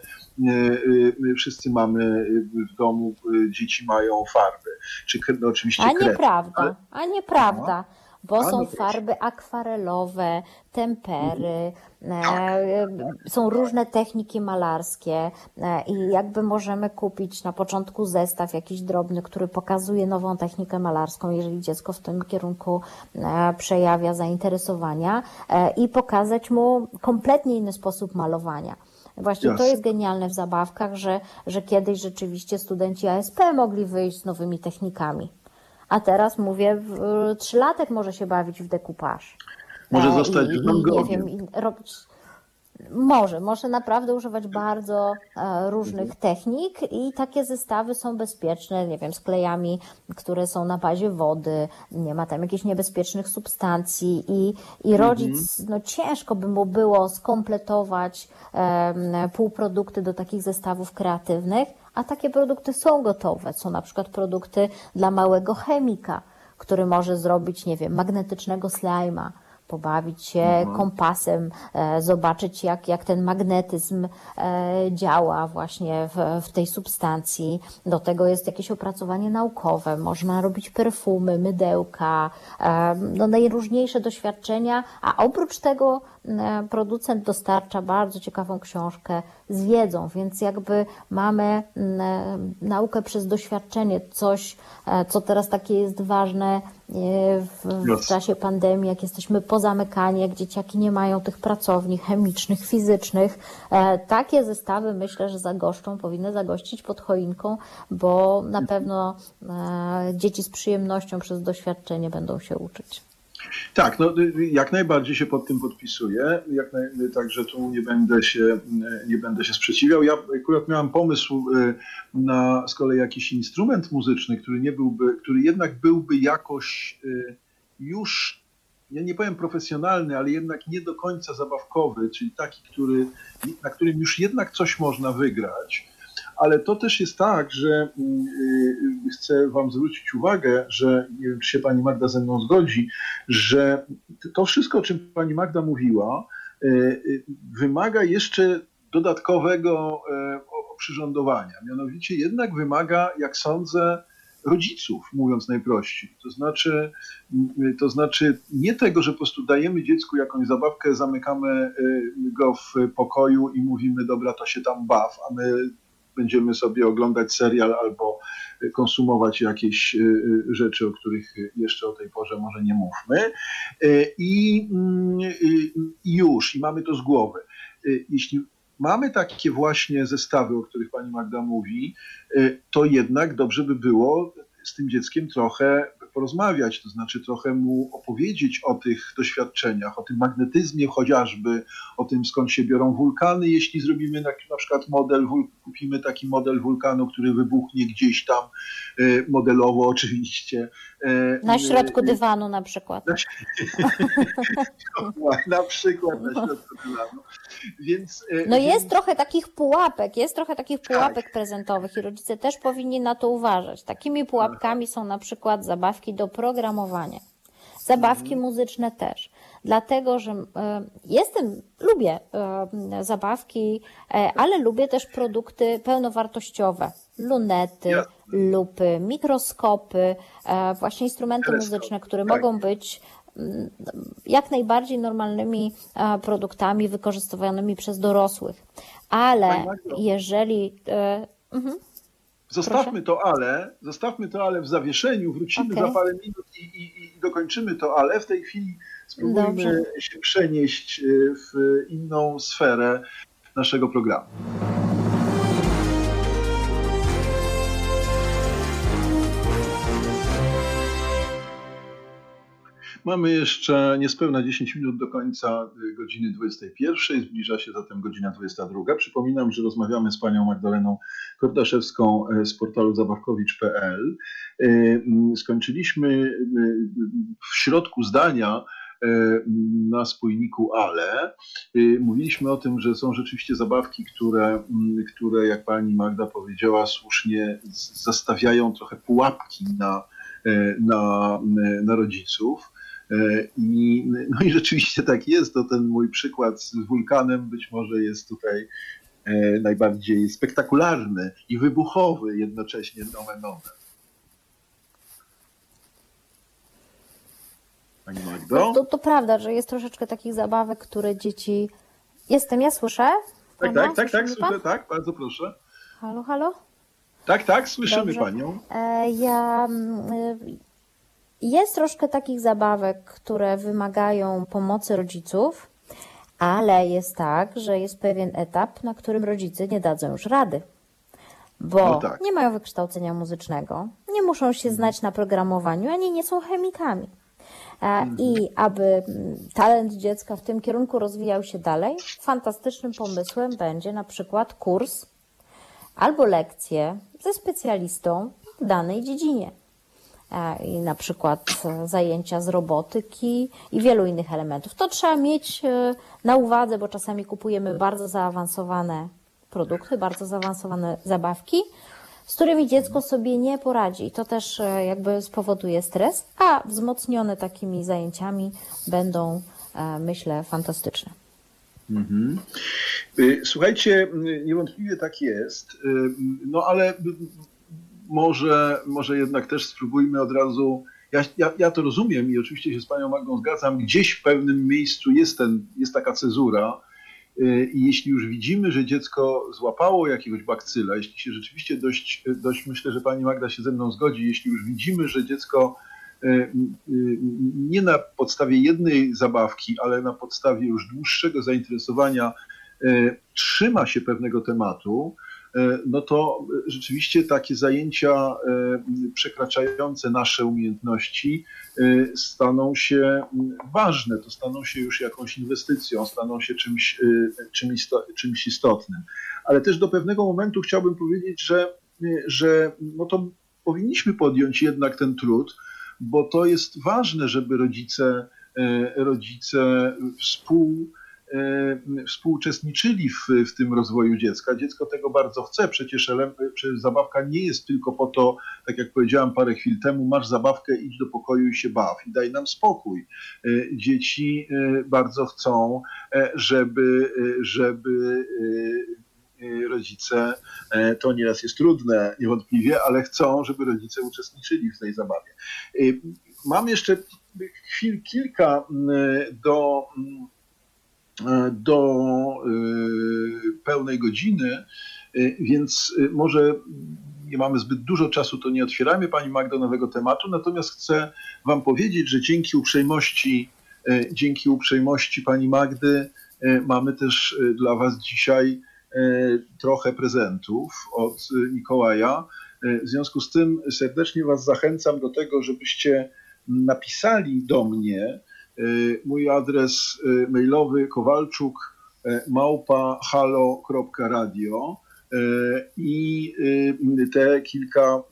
wszyscy mamy w domu, dzieci mają farby, czy no oczywiście A nieprawda, a nieprawda, bo są no proszę. farby akwarelowe, tempery, e, są różne techniki malarskie e, i jakby możemy kupić na początku zestaw jakiś drobny, który pokazuje nową technikę malarską, jeżeli dziecko w tym kierunku e, przejawia zainteresowania e, i pokazać mu kompletnie inny sposób malowania. Właśnie to Jasne. jest genialne w zabawkach, że, że kiedyś rzeczywiście studenci ASP mogli wyjść z nowymi technikami. A teraz mówię, w- trzylatek może się bawić w dekupaż. Może E, zostać i, i, wiem, i robić. Może, może naprawdę używać bardzo e, różnych technik i takie zestawy są bezpieczne, nie wiem, z klejami, które są na bazie wody, nie ma tam jakichś niebezpiecznych substancji i, i rodzic, no ciężko by mu było skompletować półprodukty do takich zestawów kreatywnych, a takie produkty są gotowe. Są na przykład produkty dla małego chemika, który może zrobić, nie wiem, magnetycznego slajma, pobawić się kompasem, e, zobaczyć jak, jak ten magnetyzm e, działa właśnie w, w tej substancji. Do tego jest jakieś opracowanie naukowe, można robić perfumy, mydełka, e, no najróżniejsze doświadczenia, a oprócz tego producent dostarcza bardzo ciekawą książkę z wiedzą, więc jakby mamy mm, e, naukę przez doświadczenie, coś, e, co teraz takie jest ważne e, w, w czasie pandemii, jak jesteśmy pozamykani, jak dzieciaki nie mają tych pracowni chemicznych, fizycznych. E, Takie zestawy myślę, że zagoszczą, powinny zagościć pod choinką, bo na pewno e, dzieci z przyjemnością przez doświadczenie będą się uczyć. Tak, no, y, jak najbardziej się pod tym podpisuję, jak naj, także tu nie będę, się, y, nie będę się sprzeciwiał. Ja akurat miałem pomysł y, na z kolei jakiś instrument muzyczny, który nie byłby, który jednak byłby jakoś y, już, ja nie powiem profesjonalny, ale jednak nie do końca zabawkowy, czyli taki, który, na którym już jednak coś można wygrać. Ale to też jest tak, że mm, y, chcę Wam zwrócić uwagę, że nie wiem, czy się Pani Magda ze mną zgodzi, że to wszystko, o czym Pani Magda mówiła, y, y, wymaga jeszcze dodatkowego e, oprzyrządowania. Mianowicie jednak wymaga, jak sądzę, rodziców, mówiąc najprościej. To znaczy, to znaczy nie tego, że po prostu dajemy dziecku jakąś zabawkę, zamykamy go w pokoju i mówimy, dobra, to się tam baw, a my będziemy sobie oglądać serial albo konsumować jakieś rzeczy, o których jeszcze o tej porze może nie mówmy. I, i już, i mamy to z głowy. Jeśli mamy takie właśnie zestawy, o których pani Magda mówi, to jednak dobrze by było z tym dzieckiem trochę porozmawiać, to znaczy trochę mu opowiedzieć o tych doświadczeniach, o tym magnetyzmie chociażby, o tym skąd się biorą wulkany, jeśli zrobimy na, na przykład model, kupimy taki model wulkanu, który wybuchnie gdzieś tam e, modelowo oczywiście. E, na środku dywanu na przykład. Na, na przykład na środku dywanu. Więc, e, no jest trochę takich pułapek, jest trochę takich tak. pułapek tak. prezentowych i rodzice też powinni na to uważać. Takimi pułapkami są na przykład zabawki do programowania. Zabawki mhm. muzyczne też. Dlatego, że e, jestem, lubię e, zabawki, ale lubię też produkty pełnowartościowe. Lunety, lupy, mikroskopy, właśnie instrumenty muzyczne, które tak. mogą być jak najbardziej normalnymi e, produktami wykorzystywanymi przez dorosłych. Ale jeżeli. E, mhm. Zostawmy Proszę? to ale, zostawmy to ale w zawieszeniu, wrócimy okay. za parę minut i, i, i, dokończymy to ale. W tej chwili spróbujmy Dobrze. się przenieść e, w inną sferę naszego programu. Mamy jeszcze niespełna 10 minut do końca y, godziny 21. Zbliża się zatem godzina 22. Przypominam, że rozmawiamy z panią Magdaleną Kordaszewską y, z portalu zabawkowicz.pl. Y, mm, skończyliśmy w środku zdania na spójniku ale. Mówiliśmy o tym, że są rzeczywiście zabawki, które, mm, które jak pani Magda powiedziała słusznie, zastawiają trochę pułapki na, na, na rodziców. E, I, no i rzeczywiście tak jest, to ten mój przykład z wulkanem być może jest tutaj e, najbardziej spektakularny i wybuchowy jednocześnie nomen omen. Pani Magdo? To, to prawda, że jest troszeczkę takich zabawek, które dzieci... Jestem, ja słyszę? Tak, tak, tak, tak, słyszę, tak, bardzo proszę. Halo, halo? Tak, tak, słyszymy Dobrze. Panią. E, ja mm, jest troszkę takich zabawek, które wymagają pomocy rodziców, ale jest tak, że jest pewien etap, na którym rodzice nie dadzą już rady, bo no tak. nie mają wykształcenia muzycznego, nie muszą się znać na programowaniu, ani nie są chemikami. E, mhm. I aby talent dziecka w tym kierunku rozwijał się dalej, fantastycznym pomysłem będzie na przykład kurs albo lekcje ze specjalistą w danej dziedzinie. E, i na przykład e, zajęcia z robotyki i wielu innych elementów. To trzeba mieć e, na uwadze, bo czasami kupujemy bardzo zaawansowane produkty, bardzo zaawansowane zabawki, z którymi dziecko sobie nie poradzi. I to też jakby spowoduje stres, a wzmocnione takimi zajęciami będą, myślę, fantastyczne. Mhm. Y, słuchajcie, niewątpliwie tak jest, y, no ale może, może jednak też spróbujmy od razu. Ja, ja, ja to rozumiem i oczywiście się z Panią Magdą zgadzam. Gdzieś w pewnym miejscu jest, ten, jest taka cezura. Y, I jeśli już widzimy, że dziecko złapało jakiegoś bakcyla, jeśli się rzeczywiście dość, dość myślę, że pani Magda się ze mną zgodzi, jeśli już widzimy, że dziecko y, y, nie na podstawie jednej zabawki, ale na podstawie już dłuższego zainteresowania trzyma się pewnego tematu, no to rzeczywiście takie zajęcia e, przekraczające nasze umiejętności e, staną się ważne, to staną się już jakąś inwestycją, staną się czymś, czymś istotnym. Ale też do pewnego momentu chciałbym powiedzieć, że, że no to powinniśmy podjąć jednak ten trud, bo to jest ważne, żeby rodzice, rodzice współ E, współuczestniczyli w, w tym rozwoju dziecka. Dziecko tego bardzo chce. Przecież, przecież zabawka nie jest tylko po to, tak jak powiedziałam parę chwil temu, masz zabawkę, idź do pokoju i się baw i daj nam spokój. E, dzieci e, bardzo chcą, żeby, żeby rodzice, to nieraz jest trudne niewątpliwie, ale chcą, żeby rodzice uczestniczyli w tej zabawie. Mam jeszcze chwil kilka do, do pełnej godziny, więc może nie mamy zbyt dużo czasu, to nie otwieramy Pani Magdo nowego tematu, natomiast chcę Wam powiedzieć, że dzięki uprzejmości, e, dzięki uprzejmości Pani Magdy e, mamy też e, dla Was dzisiaj trochę prezentów od Mikołaja. W związku z tym serdecznie Was zachęcam do tego, żebyście napisali do mnie mój adres mailowy kowalczuk małpa halo.radio i te kilka.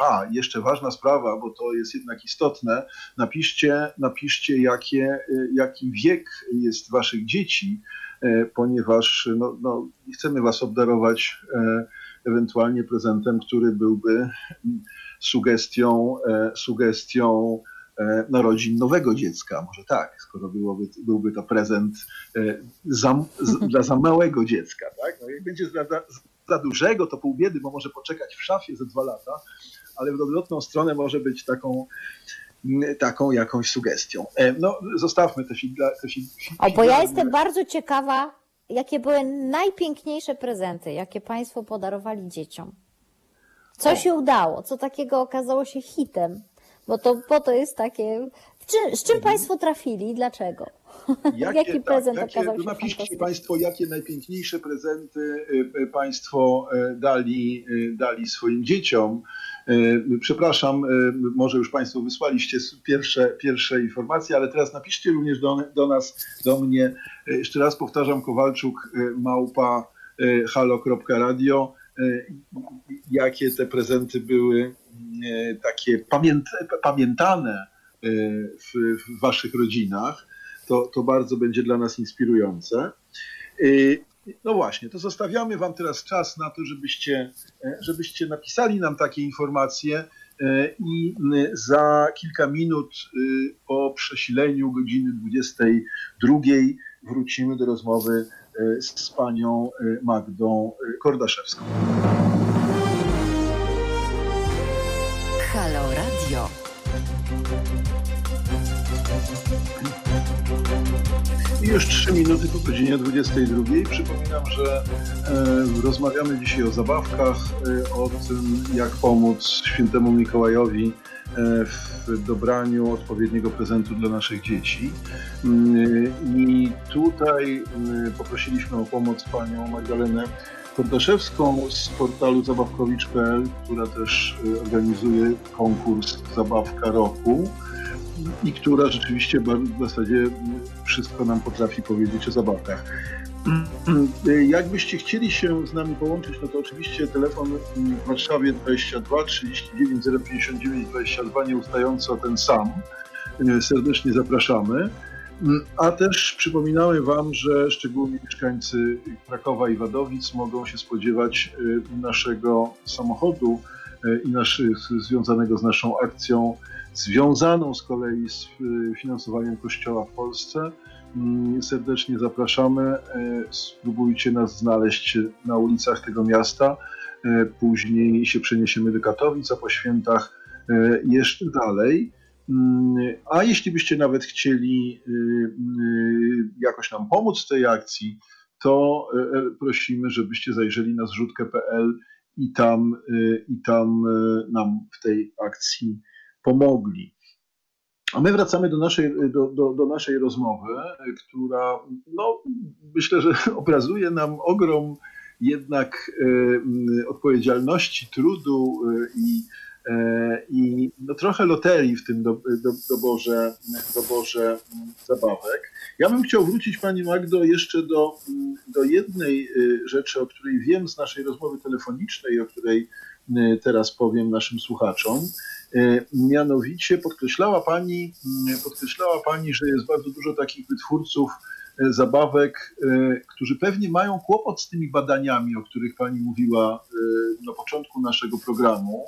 A, jeszcze ważna sprawa, bo to jest jednak istotne. Napiszcie, napiszcie jakie, jaki wiek jest waszych dzieci, ponieważ no, no, chcemy was obdarować ewentualnie prezentem, który byłby mm, sugestią, sugestią narodzin nowego dziecka. Może tak, skoro byłoby, byłby to prezent za, dla za małego dziecka. Tak? No, jak będzie za dużego, to pół biedy, bo może poczekać w szafie ze dwa lata, ale w odwrotną stronę może być taką taką jakąś sugestią. E, no, zostawmy te figla. Te o, bo ja jestem bardzo ciekawa, jakie były najpiękniejsze prezenty, jakie Państwo podarowali dzieciom. Co o. się udało? Co takiego okazało się hitem? Bo to, bo to jest takie. Czy, z czym mhm. Państwo trafili? Dlaczego? Jakie, Jaki tak, prezent tak, okazał się Napiszcie Państwo, jakie najpiękniejsze prezenty y, y, Państwo y, dali, dali swoim dzieciom. Przepraszam, może już Państwo wysłaliście pierwsze, pierwsze informacje, ale teraz napiszcie również do, do nas, do mnie. Jeszcze raz powtarzam, Kowalczuk małpa halo.radio. Jakie te prezenty były takie pamięt, pamiętane w, w Waszych rodzinach to, to bardzo będzie dla nas inspirujące. Y, no właśnie, to zostawiamy Wam teraz czas na to, żebyście, e, żebyście napisali nam takie informacje e, i za kilka minut po przesileniu godziny 22 wrócimy do rozmowy e, z panią Magdą Kordaszewską. Już 3 minuty po godzinie 22. Przypominam, że e, rozmawiamy dzisiaj o zabawkach, e, o tym, jak pomóc świętemu Mikołajowi e, w dobraniu odpowiedniego prezentu dla naszych dzieci. Mm, I tutaj mm, poprosiliśmy o pomoc panią Magdalenę Kordaszewską z portalu zabawkowicz.pl, która też e, organizuje konkurs Zabawka Roku i która rzeczywiście w zasadzie wszystko nam potrafi powiedzieć o zabawkach. Jakbyście chcieli się z nami połączyć, no to oczywiście telefon w Warszawie 22 39 059 22 nieustająco ten sam. Serdecznie zapraszamy. A też przypominamy Wam, że szczególnie mieszkańcy Krakowa i Wadowic mogą się spodziewać y, naszego samochodu y, i naszych, związanego z naszą akcją związaną z kolei z e, finansowaniem Kościoła w Polsce. Mm, serdecznie zapraszamy. E, spróbujcie nas znaleźć na ulicach tego miasta. E, później się przeniesiemy do Katowic, a po świętach jeszcze dalej. Mm, a jeśli byście nawet chcieli jakoś nam pomóc w tej akcji, to prosimy, żebyście zajrzeli na zrzutkę.pl i tam, i tam nam w tej akcji pomogli. A my wracamy do naszej, do, do, do naszej rozmowy, która no, myślę, że obrazuje nam ogrom jednak e, odpowiedzialności, trudu e, i, e, i no, trochę loterii w tym do, do, doborze, doborze zabawek. Ja bym chciał wrócić Pani Magdo jeszcze do, do jednej rzeczy, o której wiem z naszej rozmowy telefonicznej, o której teraz powiem naszym słuchaczom. E, mianowicie podkreślała pani, mm, podkreślała pani, że jest bardzo dużo takich wytwórców e, zabawek, e, którzy pewnie mają kłopot z tymi badaniami, o których pani mówiła na początku naszego programu,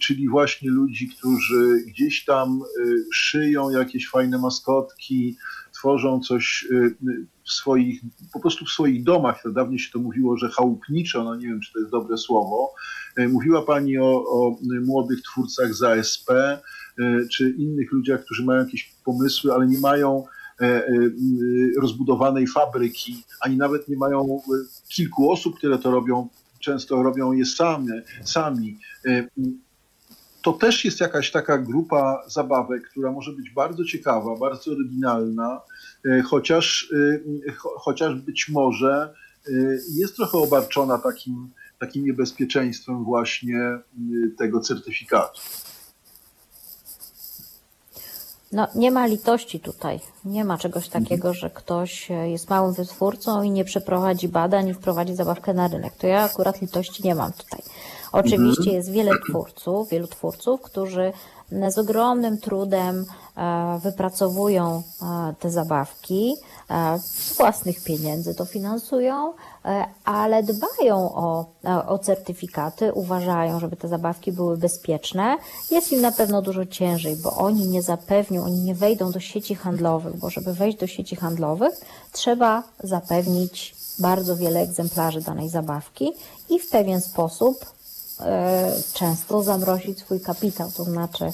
czyli właśnie ludzi, którzy gdzieś tam szyją jakieś fajne maskotki, tworzą coś w swoich, po prostu w swoich domach, dawniej się to mówiło, że chałupniczo, no nie wiem, czy to jest dobre słowo. Mówiła Pani o, o młodych twórcach z ASP, czy innych ludziach, którzy mają jakieś pomysły, ale nie mają rozbudowanej fabryki, ani nawet nie mają kilku osób, które to robią, często robią je sami. sami to też jest jakaś taka grupa zabawek, która może być bardzo ciekawa, bardzo oryginalna, e, chociaż, e, chociaż być może e, jest trochę obarczona takim, takim niebezpieczeństwem właśnie tego certyfikatu. No, nie ma litości tutaj. Nie ma czegoś takiego, że ktoś jest małym wytwórcą i nie przeprowadzi badań i wprowadzi zabawkę na rynek. To ja akurat litości nie mam tutaj. Oczywiście mhm. jest wiele twórców, wielu twórców, którzy z ogromnym trudem e, wypracowują e, te zabawki, e, z własnych pieniędzy to finansują, ale dbają o, o certyfikaty, uważają, żeby te zabawki były bezpieczne. Jest im na pewno dużo ciężej, bo oni nie zapewnią, oni nie wejdą do sieci handlowych, bo żeby wejść do sieci handlowych, trzeba zapewnić bardzo wiele egzemplarzy danej zabawki i w pewien sposób często zamrozić swój kapitał, to znaczy e,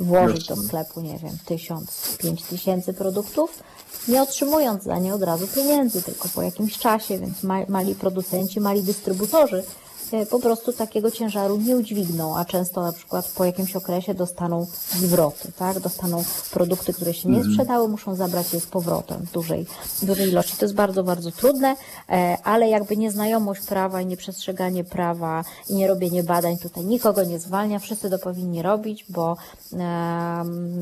włożyć do sklepu, nie wiem, tysiąc, pięć tysięcy produktów, nie otrzymując za nie od razu pieniędzy, tylko po jakimś czasie, więc mali producenci, mali dystrybutorzy E, po prostu takiego ciężaru nie udźwigną, a często na przykład po jakimś okresie dostaną zwroty, tak? Dostaną produkty, które się nie mhm. sprzedały, muszą zabrać je z powrotem w dużej, dużej ilości. To jest bardzo, bardzo trudne, e, ale jakby nieznajomość prawa i nieprzestrzeganie prawa i nie robienie badań tutaj nikogo nie zwalnia, wszyscy to powinni robić, bo um,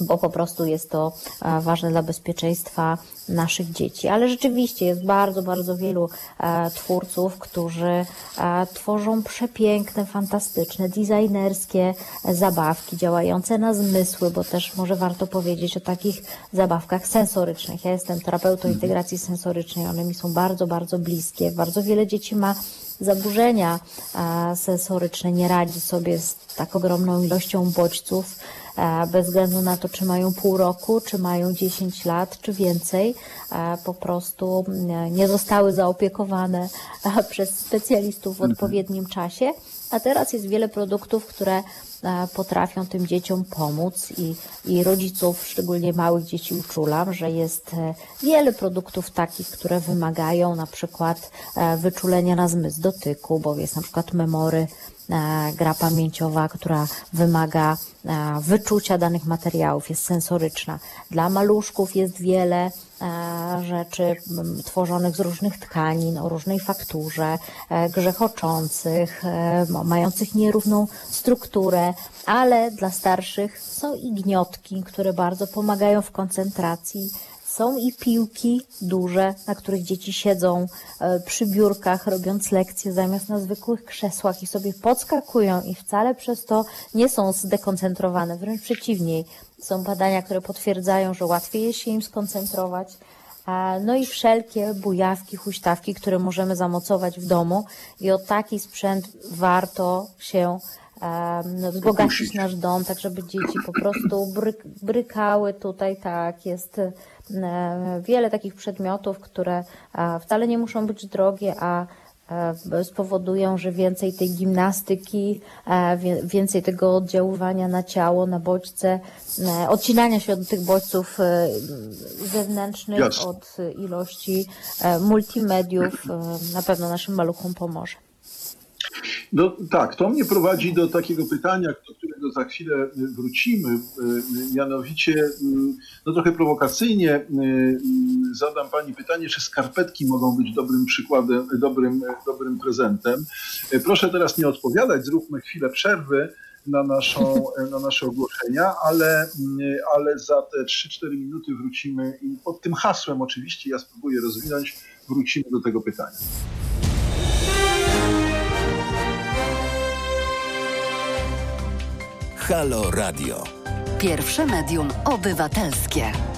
bo po prostu jest to e, ważne dla bezpieczeństwa naszych dzieci. Ale rzeczywiście jest bardzo, bardzo wielu e, twórców, którzy e, tworzą przepiękne, fantastyczne, designerskie zabawki działające na zmysły, bo też może warto powiedzieć o takich zabawkach sensorycznych. Ja jestem terapeutą mhm. integracji sensorycznej, one mi są bardzo, bardzo bliskie. Bardzo wiele dzieci ma zaburzenia sensoryczne, nie radzi sobie z tak ogromną ilością bodźców, bez względu na to, czy mają pół roku, czy mają 10 lat, czy więcej, e, po prostu e, nie zostały zaopiekowane przez specjalistów w odpowiednim czasie. A teraz jest wiele produktów, które potrafią tym dzieciom pomóc i, i rodziców, szczególnie małych dzieci uczulam, że jest wiele produktów takich, które wymagają na przykład wyczulenia na zmysł dotyku, bo jest na przykład memory E, gra pamięciowa, która wymaga e, wyczucia danych materiałów, jest sensoryczna. Dla maluszków jest wiele e, rzeczy tworzonych z różnych tkanin, o różnej fakturze, grzechoczących, mających nierówną strukturę, ale dla starszych są i gniotki, które bardzo pomagają w koncentracji, są i piłki duże, na których dzieci siedzą e, przy biurkach, robiąc lekcje zamiast na zwykłych krzesłach i sobie podskakują i wcale przez to nie są zdekoncentrowane, wręcz przeciwnie. Są badania, które potwierdzają, że łatwiej jest się im skoncentrować. No i wszelkie bujawki, huśtawki, które możemy zamocować w domu i o taki sprzęt warto się wzbogacić nasz dom, tak żeby dzieci po prostu bryk, brykały tutaj, tak, jest E, wiele takich przedmiotów, które wcale nie muszą być drogie, a spowodują, że więcej tej gimnastyki, więcej tego oddziaływania na ciało, na bodźce, e, odcinania się od tych bodźców e, zewnętrznych, Jasne. od ilości multimediów na pewno naszym maluchom pomoże. No tak, to mnie prowadzi do takiego pytania, do którego za chwilę wrócimy. Mianowicie, no trochę prowokacyjnie zadam Pani pytanie, czy skarpetki mogą być dobrym przykładem, dobrym, dobrym prezentem. Proszę teraz nie odpowiadać, zróbmy chwilę przerwy na, naszą, na nasze ogłoszenia, ale, ale za te 3-4 minuty wrócimy i pod tym hasłem oczywiście, ja spróbuję rozwinąć, wrócimy do tego pytania. Halo Radio. Pierwsze medium obywatelskie.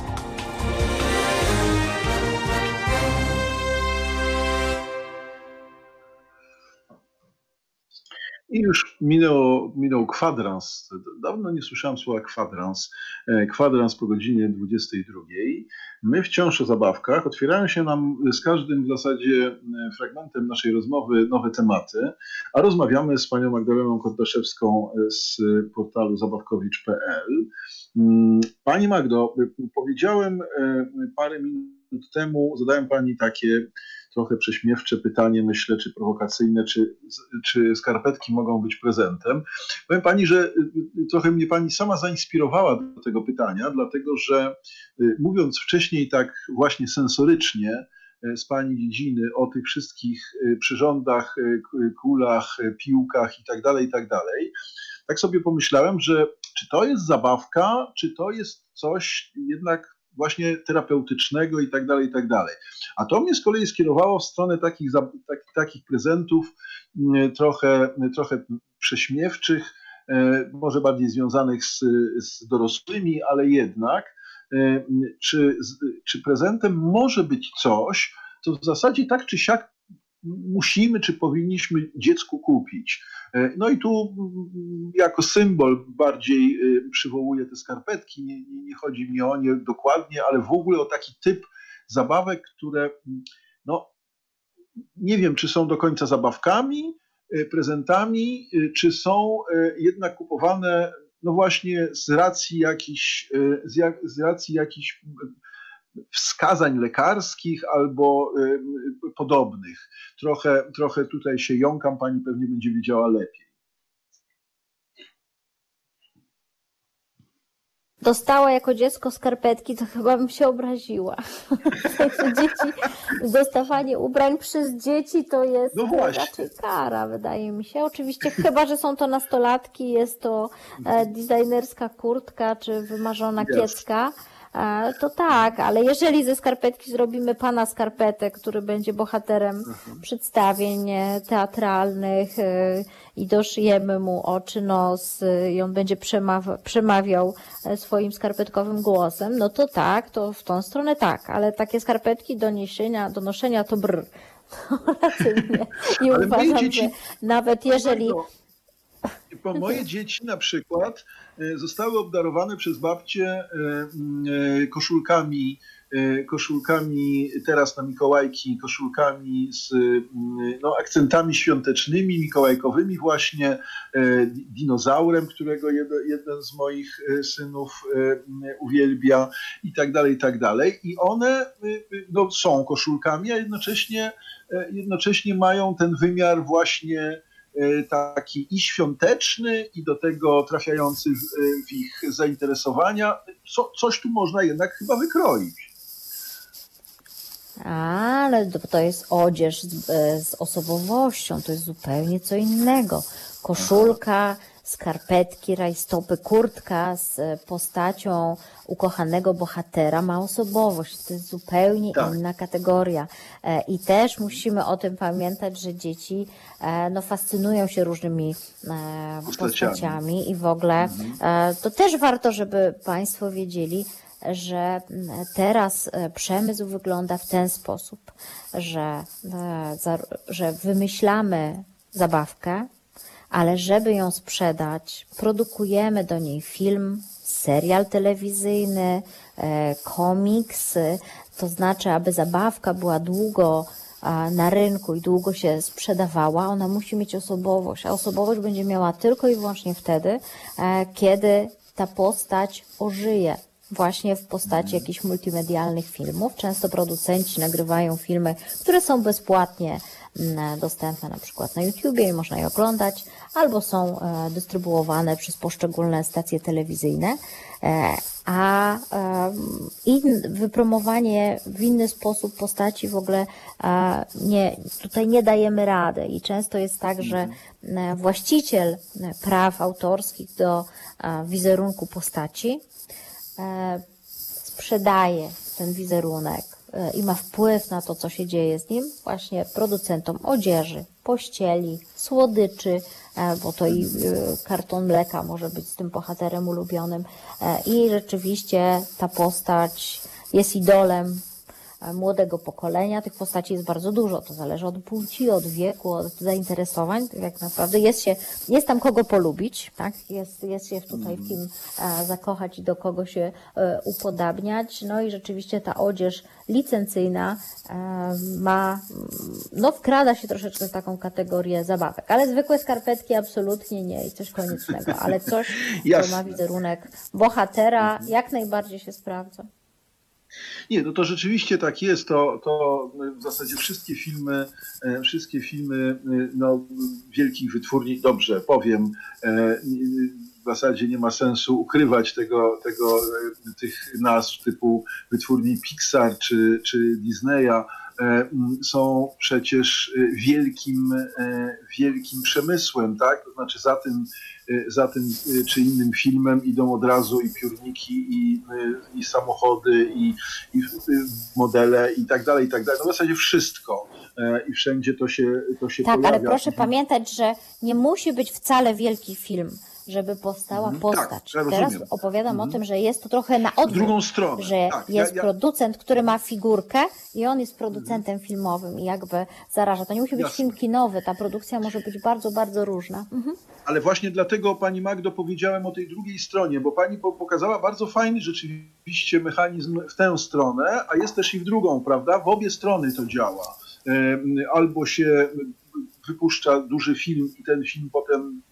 I już minął, minął kwadrans. Dawno nie słyszałem słowa kwadrans. E, kwadrans po godzinie 22. My wciąż o zabawkach. Otwierają się nam z każdym w zasadzie e, fragmentem naszej rozmowy nowe tematy, a rozmawiamy z panią Magdaleną Kordaszewską z portalu zabawkowicz.pl. Mm, pani Magdo, powiedziałem e, parę minut temu, zadałem pani takie trochę prześmiewcze pytanie, myślę, czy prowokacyjne, czy, czy skarpetki mogą być prezentem. Powiem pani, że y, y, trochę mnie pani sama zainspirowała do tego pytania, dlatego że y, mówiąc wcześniej tak właśnie sensorycznie, z Pani dziedziny o tych wszystkich przyrządach, kulach, piłkach i tak dalej, i tak dalej, tak sobie pomyślałem, że czy to jest zabawka, czy to jest coś jednak właśnie terapeutycznego i tak dalej, i tak dalej. A to mnie z kolei skierowało w stronę takich, tak, takich prezentów mm, trochę, trochę prześmiewczych, e, może bardziej związanych z, z dorosłymi, ale jednak, e, czy, czy prezentem może być coś, co w zasadzie tak czy siak musimy czy powinniśmy dziecku kupić. E, no i tu jako symbol bardziej y, przywołuję te skarpetki. Nie, nie, nie, chodzi mi o nie dokładnie, ale w ogóle o taki typ zabawek, które no, nie wiem, czy są do końca zabawkami, y, prezentami, czy są jednak kupowane no właśnie z racji jakichś, z, jak, z racji jakichś wskazań lekarskich albo podobnych. Trochę, trochę tutaj się jąkam, pani pewnie będzie wiedziała lepiej. dostała jako dziecko skarpetki, to chyba bym się obraziła. dzieci, dostawanie ubrań przez dzieci to jest no raczej kara, wydaje mi się. Oczywiście, chyba, że są to nastolatki, jest to e, designerska kurtka czy wymarzona kiecka E, to tak, ale jeżeli ze skarpetki zrobimy pana skarpetę, który będzie bohaterem mhm. przedstawień e, teatralnych e, i doszyjemy mu oczy, nos i on będzie przemawiał swoim skarpetkowym głosem, no to tak, to w tą stronę tak, ale takie skarpetki do niesienia, do noszenia to brr. No, raczej nie. I uważam, dzieci... że nawet jeżeli... Bo moje dzieci na przykład E, zostały obdarowane przez babcie e, e, koszulkami, koszulkami teraz na Mikołajki, koszulkami z no, akcentami świątecznymi, mikołajkowymi właśnie, dinozaurem, którego jeden z moich synów uwielbia i tak dalej, i tak dalej. I one no, są koszulkami, a jednocześnie, jednocześnie mają ten wymiar właśnie E, taki i świąteczny, i do tego trafiający w, e, w ich zainteresowania. Co, coś tu można jednak chyba wykroić. Ale to jest odzież z, e, z osobowością, to jest zupełnie co innego. Koszulka, skarpetki, rajstopy, kurtka z postacią ukochanego bohatera ma osobowość. To jest zupełnie tak. inna kategoria. E, I też musimy o tym pamiętać, że dzieci e, no, fascynują się różnymi e, postaciami i w ogóle mhm. to też warto, żeby Państwo wiedzieli, że teraz przemysł wygląda w ten sposób, że, że wymyślamy zabawkę, ale żeby ją sprzedać, produkujemy do niej film, serial telewizyjny, e, komiks, to znaczy, aby zabawka była długo na rynku i długo się sprzedawała, ona musi mieć osobowość, a osobowość będzie miała tylko i wyłącznie wtedy, e, kiedy ta postać ożyje, właśnie w postaci jakichś multimedialnych filmów. Często producenci nagrywają filmy, które są bezpłatnie dostępne na przykład na YouTubie i można je oglądać, albo są e, dystrybuowane przez poszczególne stacje telewizyjne, e, a in, wypromowanie w inny sposób postaci w ogóle nie, tutaj nie dajemy rady. I często jest tak, że e, właściciel praw autorskich do wizerunku postaci sprzedaje ten wizerunek i ma wpływ na to, co się dzieje z nim, właśnie producentom odzieży, pościeli, słodyczy, E, bo to i e, karton mleka może być z tym bohaterem ulubionym. E, I rzeczywiście ta postać jest idolem młodego pokolenia. Tych postaci jest bardzo dużo. To zależy od płci, od wieku, od zainteresowań. Jak naprawdę jest się, jest tam kogo polubić, tak? Jest, jest się tutaj w kim zakochać i do kogo się upodabniać. No i rzeczywiście ta odzież licencyjna ma, no wkrada się troszeczkę w taką kategorię zabawek, ale zwykłe skarpetki absolutnie nie i coś koniecznego, ale coś, co ma wizerunek bohatera, jak najbardziej się sprawdza. Nie, no to rzeczywiście tak jest. To, to w zasadzie wszystkie filmy, e, wszystkie filmy e, no, wielkich wytwórni, dobrze powiem, e, w zasadzie nie ma sensu ukrywać tego, tego, tych nazw typu wytwórni Pixar czy, czy Disneya są przecież wielkim, wielkim przemysłem, tak? To znaczy za tym za tym czy innym filmem idą od razu i piórniki, i, i samochody, i, i modele, i tak dalej, i tak dalej. No w zasadzie wszystko. E, I wszędzie to się, to się tak, pojawia. Tak, ale proszę pamiętać, że nie musi być wcale wielki film żeby powstała mhm. postać. Tak, ja Teraz opowiadam o mhm. tym, że jest to trochę na odwrót. Drugą stronę. Że tak, jest ja, ja... producent, który ma figurkę i on jest producentem mhm. filmowym i jakby zaraża. To nie musi być Jasne. film kinowy, ta produkcja może być bardzo, bardzo różna. Mhm. Ale właśnie dlatego Pani Magdo powiedziałem o tej drugiej stronie, bo Pani pokazała bardzo fajny rzeczywiście mechanizm w tę stronę, a jest też i w drugą, prawda? W obie strony to działa. Albo się wypuszcza duży film i ten film potem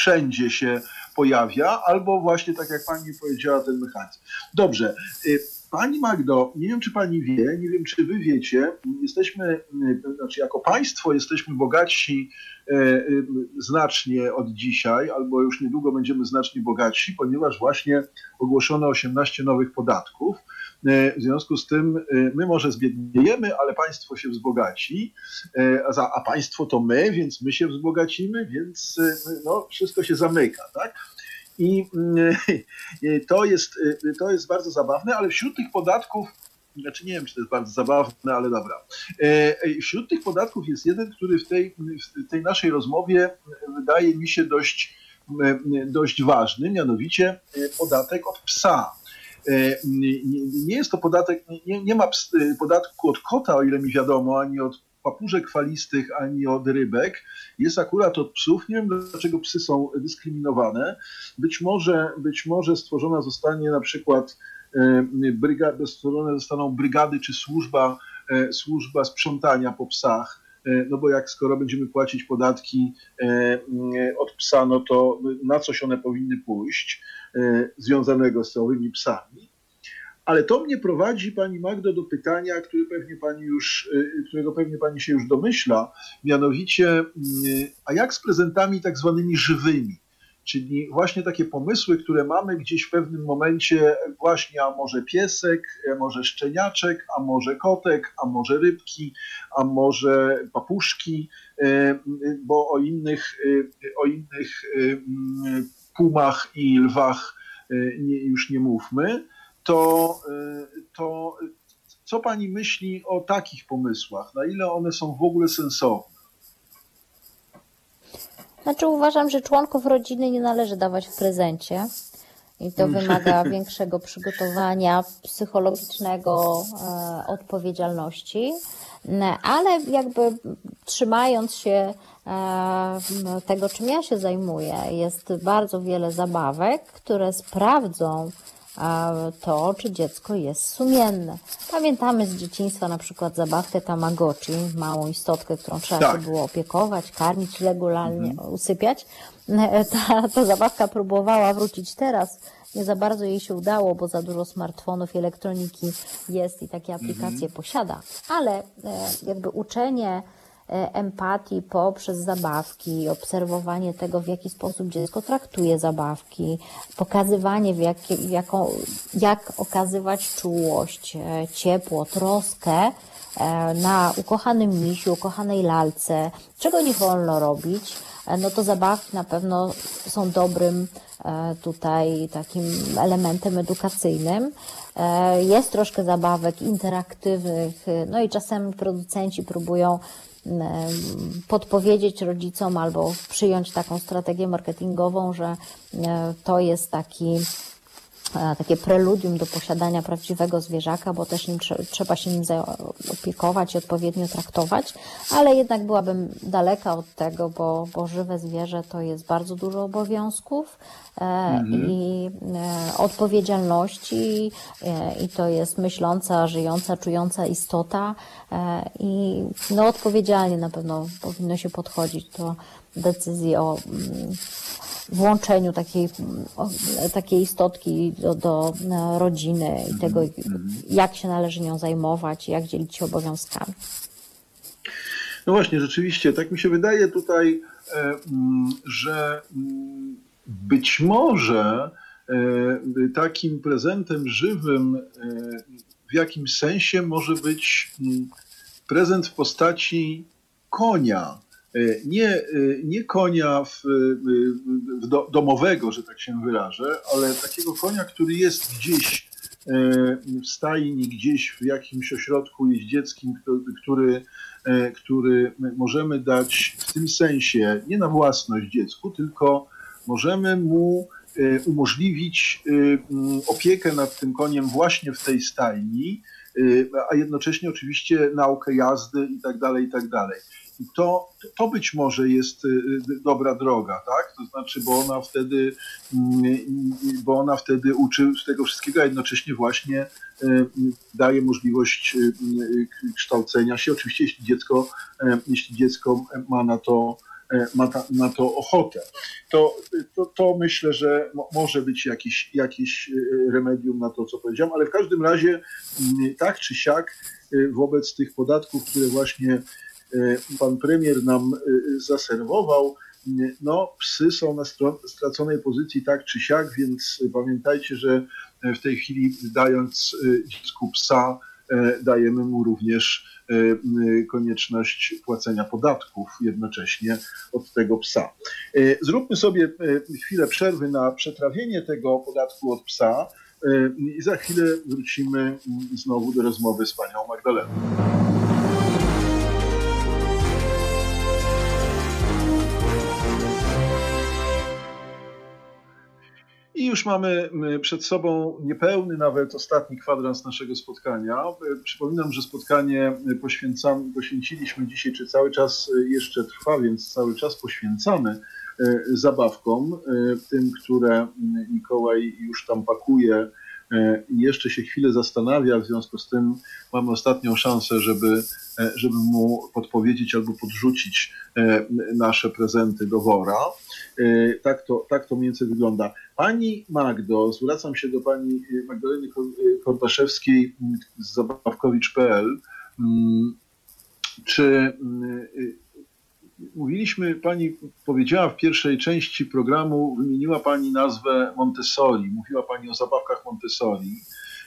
wszędzie się pojawia, albo właśnie tak jak pani powiedziała, ten mechanizm. Dobrze. Y, pani Magdo, nie wiem czy pani wie, nie wiem czy wy wiecie, jesteśmy, y, znaczy jako państwo jesteśmy bogatsi y, znacznie od dzisiaj, albo już niedługo będziemy znacznie bogatsi, ponieważ właśnie ogłoszono 18 nowych podatków. E, w związku z tym e, my może zbiedniejemy, ale państwo się wzbogaci, e, a państwo to my, więc my się wzbogacimy, więc no, wszystko się zamyka. Tak? I to jest, to jest bardzo zabawne, ale wśród tych podatków, znaczy nie wiem, czy to jest bardzo zabawne, ale dobra. Wśród tych podatków jest jeden, który w tej, w tej naszej rozmowie wydaje mi się dość, dość ważny, mianowicie podatek od psa. E, nie jest to podatek, nie, nie ma e, podatku od kota, o ile mi wiadomo, ani od papużek falistych, ani od rybek. Jest akurat od psów. Nie wiem, dlaczego psy są dyskryminowane. Być może, być może stworzona zostanie na przykład e, brygady, stworzone zostaną brygady czy służba, służba sprzątania po psach. No bo jak skoro będziemy płacić podatki od psa, no to na coś one powinny pójść. E, związanego z całymi psami. Ale to mnie prowadzi, Pani Magdo, do pytania, które pewnie pani już, e, którego pewnie Pani się już domyśla, mianowicie, mm, a jak z prezentami tak zwanymi żywymi? Czyli właśnie takie pomysły, które mamy gdzieś w pewnym momencie, właśnie, a może piesek, a może szczeniaczek, a może kotek, a może rybki, a może papuszki, e, bo o innych, o innych pumach i lwach już nie mówmy, to, to co pani myśli o takich pomysłach? Na ile one są w ogóle sensowne? Znaczy uważam, że członków rodziny nie należy dawać w prezencie. I to mm. wymaga większego przygotowania psychologicznego, e, odpowiedzialności, ale jakby trzymając się E, tego, czym ja się zajmuję. Jest bardzo wiele zabawek, które sprawdzą to, czy dziecko jest sumienne. Pamiętamy z dzieciństwa na przykład zabawkę Tamagotchi, małą istotkę, którą trzeba tak. się było opiekować, karmić regularnie, mhm. usypiać. E, ta, ta zabawka próbowała wrócić teraz. Nie za bardzo jej się udało, bo za dużo smartfonów i elektroniki jest i takie aplikacje mhm. posiada. Ale jakby uczenie E, empatii poprzez zabawki, obserwowanie tego, w jaki sposób dziecko traktuje zabawki, pokazywanie, w jak, jaką, jak okazywać czułość, e, ciepło, troskę e, na ukochanym misiu, ukochanej lalce, czego nie wolno robić, no to zabawki na pewno są dobrym tutaj takim elementem edukacyjnym. Jest troszkę zabawek interaktywnych, no i czasem producenci próbują podpowiedzieć rodzicom albo przyjąć taką strategię marketingową, że to jest taki takie preludium do posiadania prawdziwego zwierzaka, bo też nim trzeba się nim opiekować i odpowiednio traktować, ale jednak byłabym daleka od tego, bo, bo żywe zwierzę to jest bardzo dużo obowiązków e, mhm. i e, odpowiedzialności i to jest myśląca, żyjąca, czująca istota i no odpowiedzialnie na pewno powinno się podchodzić do decyzji o mm, włączeniu takiej, takiej istotki do, do e, rodziny i tego, mhm. jak się należy nią zajmować, jak dzielić się obowiązkami. No właśnie, rzeczywiście, tak mi się wydaje tutaj, e, mm, że mm, być może e, takim prezentem żywym w jakimś sensie może być prezent w postaci konia nie, e, nie konia w, w do, domowego, że tak się wyrażę, ale takiego konia, który jest gdzieś e, w stajni, gdzieś w jakimś ośrodku jeździeckim, który, który możemy dać w tym sensie nie na własność dziecku, tylko możemy mu umożliwić opiekę nad tym koniem właśnie w tej stajni, a jednocześnie oczywiście naukę jazdy i tak dalej, i tak dalej to, to być może jest y, y, dobra droga, tak? To znaczy, bo ona wtedy, mm, bo ona wtedy uczy z tego wszystkiego, a jednocześnie właśnie y, daje możliwość kształcenia się. Oczywiście, jeśli dziecko, jeśli dziecko ma na to, ma ta, to ochotę. To, to, to myślę, że może być jakieś, jakieś remedium na to, co powiedziałem, ale w każdym razie mm, tak czy siak wobec tych podatków, które właśnie pan premier nam e, zaserwował, no psy są na straconej pozycji tak czy siak, więc pamiętajcie, że w tej chwili dając dziecku psa, dajemy mu również konieczność płacenia podatków jednocześnie od tego psa. Zróbmy sobie chwilę przerwy na przetrawienie tego podatku od psa i za chwilę wrócimy znowu do rozmowy z panią Magdaleną. I już mamy przed sobą niepełny nawet ostatni kwadrans naszego spotkania. Przypominam, że spotkanie poświęciliśmy dzisiaj, czy cały czas jeszcze trwa, więc cały czas poświęcamy e, zabawkom, e, tym, które Mikołaj już tam pakuje e, i jeszcze się chwilę zastanawia, w związku z tym mamy ostatnią szansę, żeby, żeby mu podpowiedzieć albo podrzucić nasze prezenty do wora. Tak to, tak to mniej więcej wygląda. Pani Magdo, zwracam się do pani Magdaleny Kordaszewskiej z zabawkowicz.pl. Mm, czy mówiliśmy, pani powiedziała w pierwszej części programu, wymieniła pani nazwę Montessori, mówiła pani o zabawkach Montessori.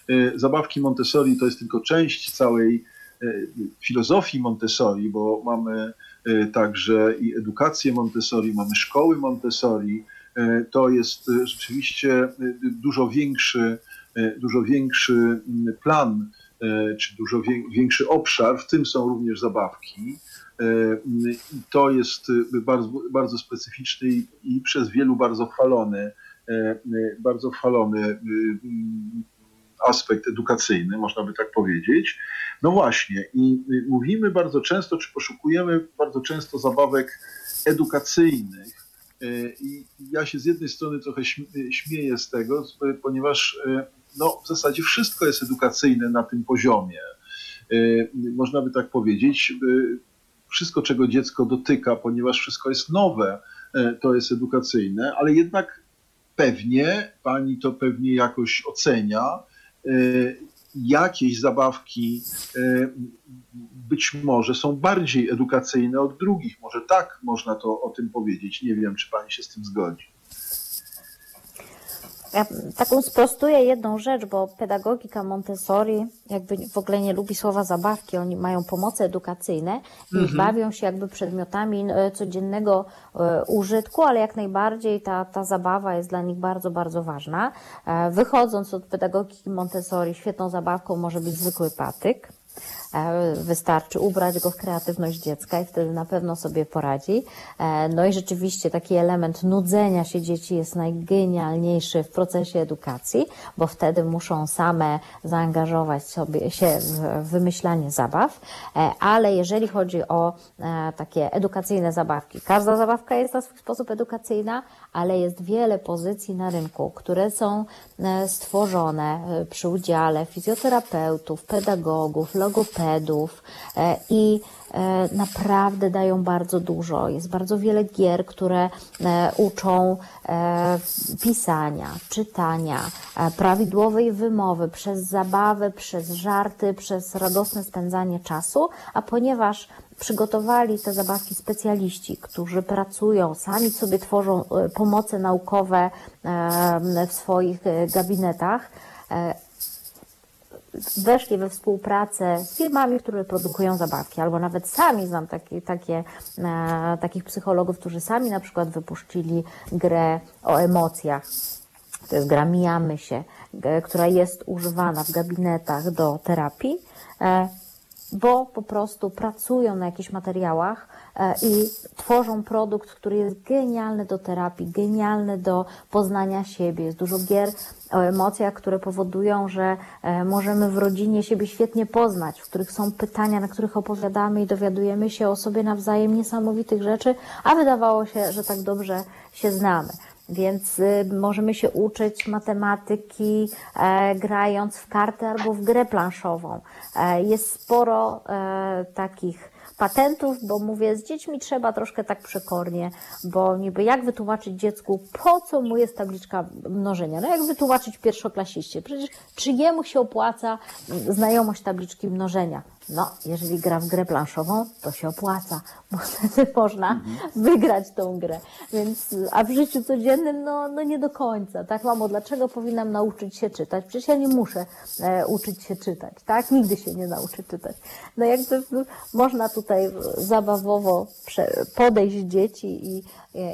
Y, zabawki Montessori to jest tylko część całej y, filozofii Montessori, bo mamy y, także i edukację Montessori, mamy szkoły Montessori, to jest e, rzeczywiście e, dużo większy, dużo większy mm, plan, czy dużo większy obszar, w tym są również zabawki. To jest bardzo, bardzo specyficzny i przez wielu bardzo chwalony, bardzo chwalony aspekt edukacyjny, można by tak powiedzieć. No właśnie, i mówimy bardzo często, czy poszukujemy bardzo często zabawek edukacyjnych, E, I ja się z jednej strony trochę śmieję z tego, ponieważ e, no, w zasadzie wszystko jest edukacyjne na tym poziomie. E, można by tak powiedzieć. Wszystko, czego dziecko dotyka, ponieważ wszystko jest nowe, to jest edukacyjne, ale jednak pewnie, pani to pewnie jakoś ocenia, jakieś zabawki być może są bardziej edukacyjne od drugich. Może tak można to o tym powiedzieć. Nie wiem, czy pani się z tym zgodzi. Ja taką sprostuję jedną rzecz, bo pedagogika Montessori jakby w ogóle nie lubi słowa zabawki, oni mają pomoce edukacyjne i mhm. bawią się jakby przedmiotami e, codziennego e, użytku, ale jak najbardziej ta, ta zabawa jest dla nich bardzo, bardzo ważna. E, wychodząc od pedagogiki Montessori, świetną zabawką może być zwykły patyk wystarczy ubrać go w kreatywność dziecka i wtedy na pewno sobie poradzi. E, no i rzeczywiście taki element nudzenia się dzieci jest najgenialniejszy w procesie edukacji, bo wtedy muszą same zaangażować sobie się w wymyślanie zabaw. E, ale jeżeli chodzi o takie edukacyjne zabawki, każda zabawka jest na swój sposób edukacyjna, ale jest wiele pozycji na rynku, które są stworzone przy udziale fizjoterapeutów, pedagogów, logopedów, pedów e, i e, naprawdę dają bardzo dużo. Jest bardzo wiele gier, które e, uczą pisania, czytania, prawidłowej wymowy przez zabawę, przez żarty, przez radosne spędzanie czasu, a ponieważ przygotowali te zabawki specjaliści, którzy pracują, sami sobie tworzą pomoce naukowe w swoich gabinetach, weszli we współpracę z firmami, które produkują zabawki, albo nawet sami znam takie, e, takich psychologów, którzy sami na przykład wypuścili grę o emocjach. To jest gra Mijamy się, która jest używana w gabinetach do terapii, e, bo po prostu pracują na jakichś materiałach, E, i tworzą produkt, który jest genialny do terapii, genialny do poznania siebie. Jest dużo gier o emocjach, które powodują, że e, możemy w rodzinie siebie świetnie poznać, w których są pytania, na których opowiadamy i dowiadujemy się o sobie nawzajem niesamowitych rzeczy, a wydawało się, że tak dobrze się znamy. Więc y, możemy się uczyć matematyki e, grając w kartę albo w grę planszową. E, jest sporo e, takich patentów, bo mówię, z dziećmi trzeba troszkę tak przekornie, bo niby jak wytłumaczyć dziecku, po co mu jest tabliczka mnożenia? No jak wytłumaczyć pierwszoklasiście? Przecież czy jemu się opłaca znajomość tabliczki mnożenia? No, jeżeli gra w grę planszową, to się opłaca, bo wtedy można mhm. wygrać tą grę. Więc, a w życiu codziennym, no, no nie do końca. Tak, mamo, dlaczego powinnam nauczyć się czytać? Przecież ja nie muszę e, uczyć się czytać, tak? Nigdy się nie nauczy czytać. No jakby można tutaj zabawowo podejść dzieci i,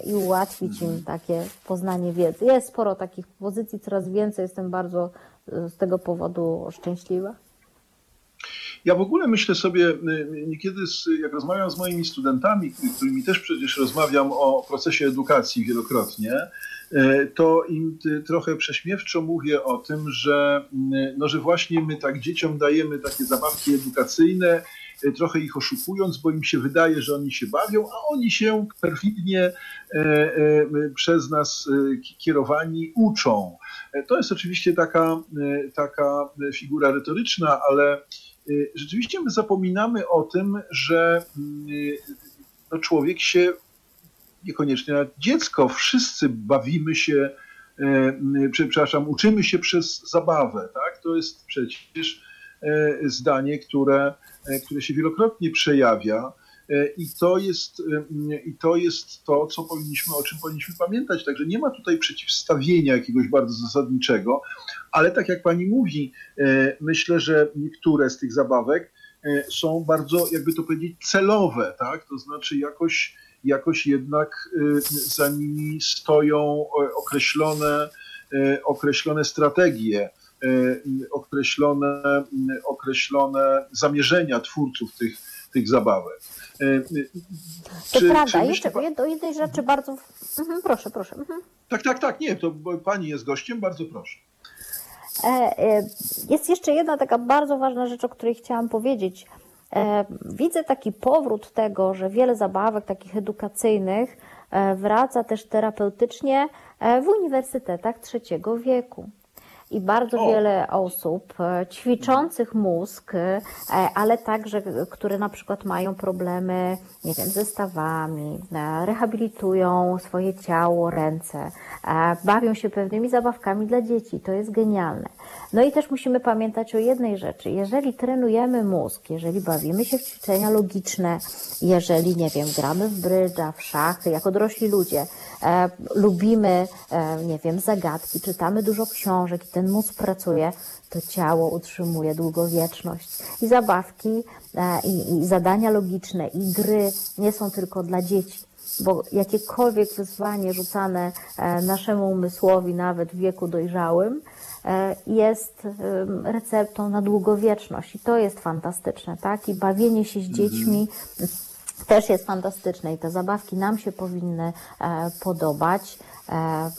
i ułatwić im mhm. takie poznanie wiedzy. Jest sporo takich pozycji, coraz więcej, jestem bardzo e, z tego powodu szczęśliwa. Ja w ogóle myślę sobie, y, y, niekiedy jak rozmawiam z moimi studentami, którymi też przecież rozmawiam o procesie edukacji wielokrotnie, y, to im trochę prześmiewczo mówię o tym, że, no, że właśnie my tak dzieciom dajemy takie zabawki edukacyjne, trochę ich oszukując, bo im się wydaje, że oni się bawią, a oni się perfidnie przez nas kierowani uczą. To jest oczywiście taka, taka figura retoryczna, ale rzeczywiście my zapominamy o tym, że y, no człowiek się, niekoniecznie dziecko, wszyscy bawimy się, y, przepraszam, uczymy się przez zabawę. Tak? To jest przecież zdanie, które, które się wielokrotnie przejawia. I to, jest, I to jest to, co powinniśmy, o czym powinniśmy pamiętać. Także nie ma tutaj przeciwstawienia jakiegoś bardzo zasadniczego, ale tak jak pani mówi, e, myślę, że niektóre z tych zabawek e, są bardzo, jakby to powiedzieć, celowe, tak? To znaczy jakoś, jakoś jednak e, za nimi stoją określone, określone strategie, określone, określone zamierzenia twórców tych, tych zabawek. To czy, prawda, czy jeszcze do jednej rzeczy bardzo. Mhm, proszę, proszę. Mhm. Tak, tak, tak, nie, to pani jest gościem, bardzo proszę. E, e, jest jeszcze jedna taka bardzo ważna rzecz, o której chciałam powiedzieć. E, widzę taki powrót tego, że wiele zabawek takich edukacyjnych wraca też terapeutycznie w uniwersytetach trzeciego wieku i bardzo o. wiele osób e, ćwiczących mózg, e, ale także, które na przykład mają problemy, nie wiem, ze stawami, e, rehabilitują swoje ciało, ręce, bawią się pewnymi zabawkami dla dzieci. To jest genialne. No i też musimy pamiętać o jednej rzeczy. Jeżeli trenujemy mózg, jeżeli bawimy się w ćwiczenia logiczne, jeżeli, nie wiem, gramy w brydża, w szachy, jako dorośli ludzie, e, lubimy, e, nie wiem, zagadki, czytamy dużo książek i ten mózg pracuje, to ciało utrzymuje długowieczność. I zabawki, e, i, i zadania logiczne, i gry nie są tylko dla dzieci bo jakiekolwiek wyzwanie rzucane e, naszemu umysłowi, nawet w wieku dojrzałym, e, jest receptą na długowieczność i to jest fantastyczne, tak? I bawienie się z dziećmi też jest fantastyczne i te zabawki nam się powinny podobać. E,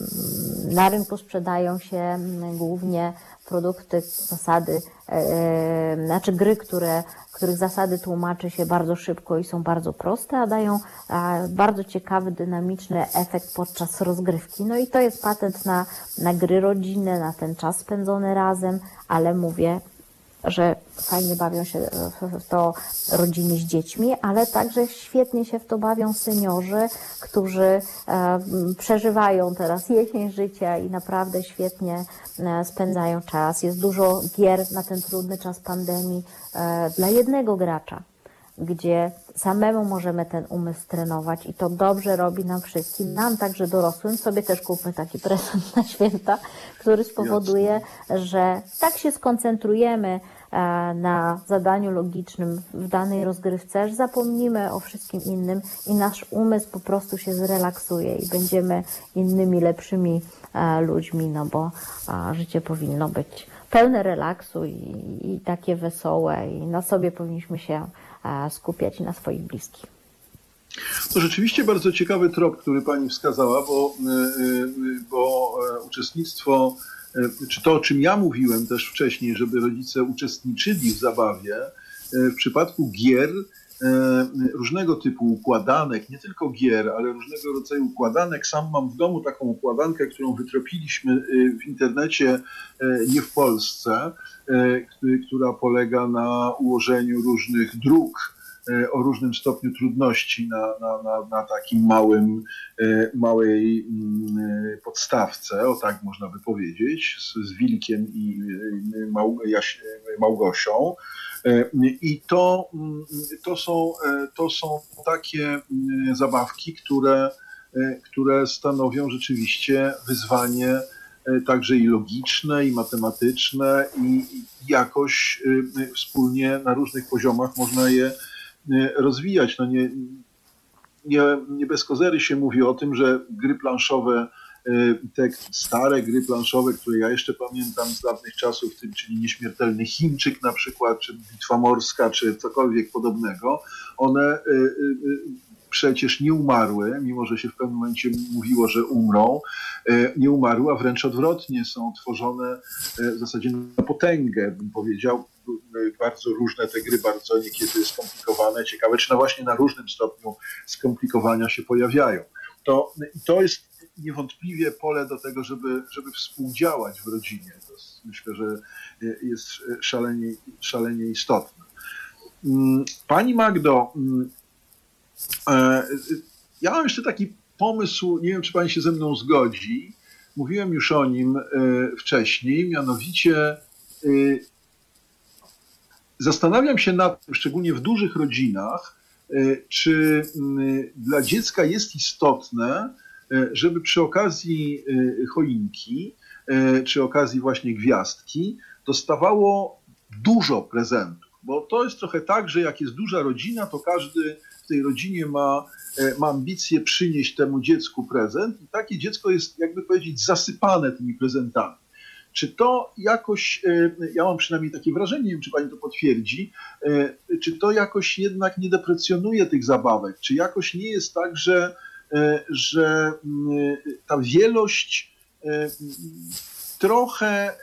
na rynku sprzedają się głównie produkty, zasady, e, znaczy gry, które, których zasady tłumaczy się bardzo szybko i są bardzo proste, a dają bardzo ciekawy, dynamiczny efekt podczas rozgrywki. No i to jest patent na, na gry rodzinne, na ten czas spędzony razem, ale mówię, że fajnie bawią się w to rodziny z dziećmi, ale także świetnie się w to bawią seniorzy, którzy e, przeżywają teraz jesień życia i naprawdę świetnie e, spędzają czas. Jest dużo gier na ten trudny czas pandemii e, dla jednego gracza gdzie samemu możemy ten umysł trenować i to dobrze robi nam wszystkim, nam także dorosłym. Sobie też kupmy taki prezent na święta, który spowoduje, że tak się skoncentrujemy e, na zadaniu logicznym w danej rozgrywce, że zapomnimy o wszystkim innym i nasz umysł po prostu się zrelaksuje i będziemy innymi, lepszymi e, ludźmi, no bo życie powinno być pełne relaksu i, i takie wesołe i na sobie powinniśmy się skupiać na swoich bliskich. To rzeczywiście bardzo ciekawy trop, który Pani wskazała, bo, e, e, bo e, uczestnictwo, czy to o czym ja mówiłem też wcześniej, żeby rodzice uczestniczyli w zabawie, w przypadku gier różnego typu układanek, nie tylko gier, ale różnego rodzaju układanek. Sam mam w domu taką układankę, którą wytropiliśmy w internecie, nie w Polsce, która polega na ułożeniu różnych dróg e, o różnym stopniu trudności na, na, na, na takim małym, e, małej mm, e, podstawce, o tak można by powiedzieć, z, z Wilkiem i Mał, Jaś, Małgosią. I to, mm, to, są, to są takie mm, zabawki, które, które stanowią rzeczywiście wyzwanie E, także i logiczne, i matematyczne, i jakoś e, wspólnie na różnych poziomach można je e, rozwijać. No nie, nie, nie bez kozery się mówi o tym, że gry planszowe, te stare gry planszowe, które ja jeszcze pamiętam z dawnych czasów, tym, czyli Nieśmiertelny Chińczyk na przykład, czy Bitwa Morska, czy cokolwiek podobnego, one przecież nie umarły, mimo że się w pewnym momencie mówiło, że umrą, e, nie umarły, a wręcz odwrotnie są tworzone e, w zasadzie na potęgę, bym powiedział. E, bardzo różne te gry, bardzo niekiedy skomplikowane, ciekawe, czy na właśnie na różnym stopniu skomplikowania się pojawiają. To, to jest niewątpliwie pole do tego, żeby, żeby współdziałać w rodzinie. To jest, myślę, że jest szalenie, szalenie istotne. Mm, pani Magdo, mm, E, ja mam jeszcze taki pomysł, nie wiem, czy pani się ze mną zgodzi. Mówiłem już o nim e, wcześniej, mianowicie e, zastanawiam się nad tym, szczególnie w dużych rodzinach, czy dla dziecka jest istotne, żeby przy okazji choinki, czy okazji właśnie gwiazdki, dostawało dużo prezentów. Bo to jest trochę tak, że jak jest duża rodzina, to każdy tej rodzinie ma, e, ma ambicje przynieść temu dziecku prezent i takie dziecko jest, jakby powiedzieć, zasypane tymi prezentami. Czy to jakoś, e, ja mam przynajmniej takie wrażenie, nie wiem, czy pani to potwierdzi, e, czy to jakoś jednak nie deprecjonuje tych zabawek? Czy jakoś nie jest tak, że, że mm, ta wielość trochę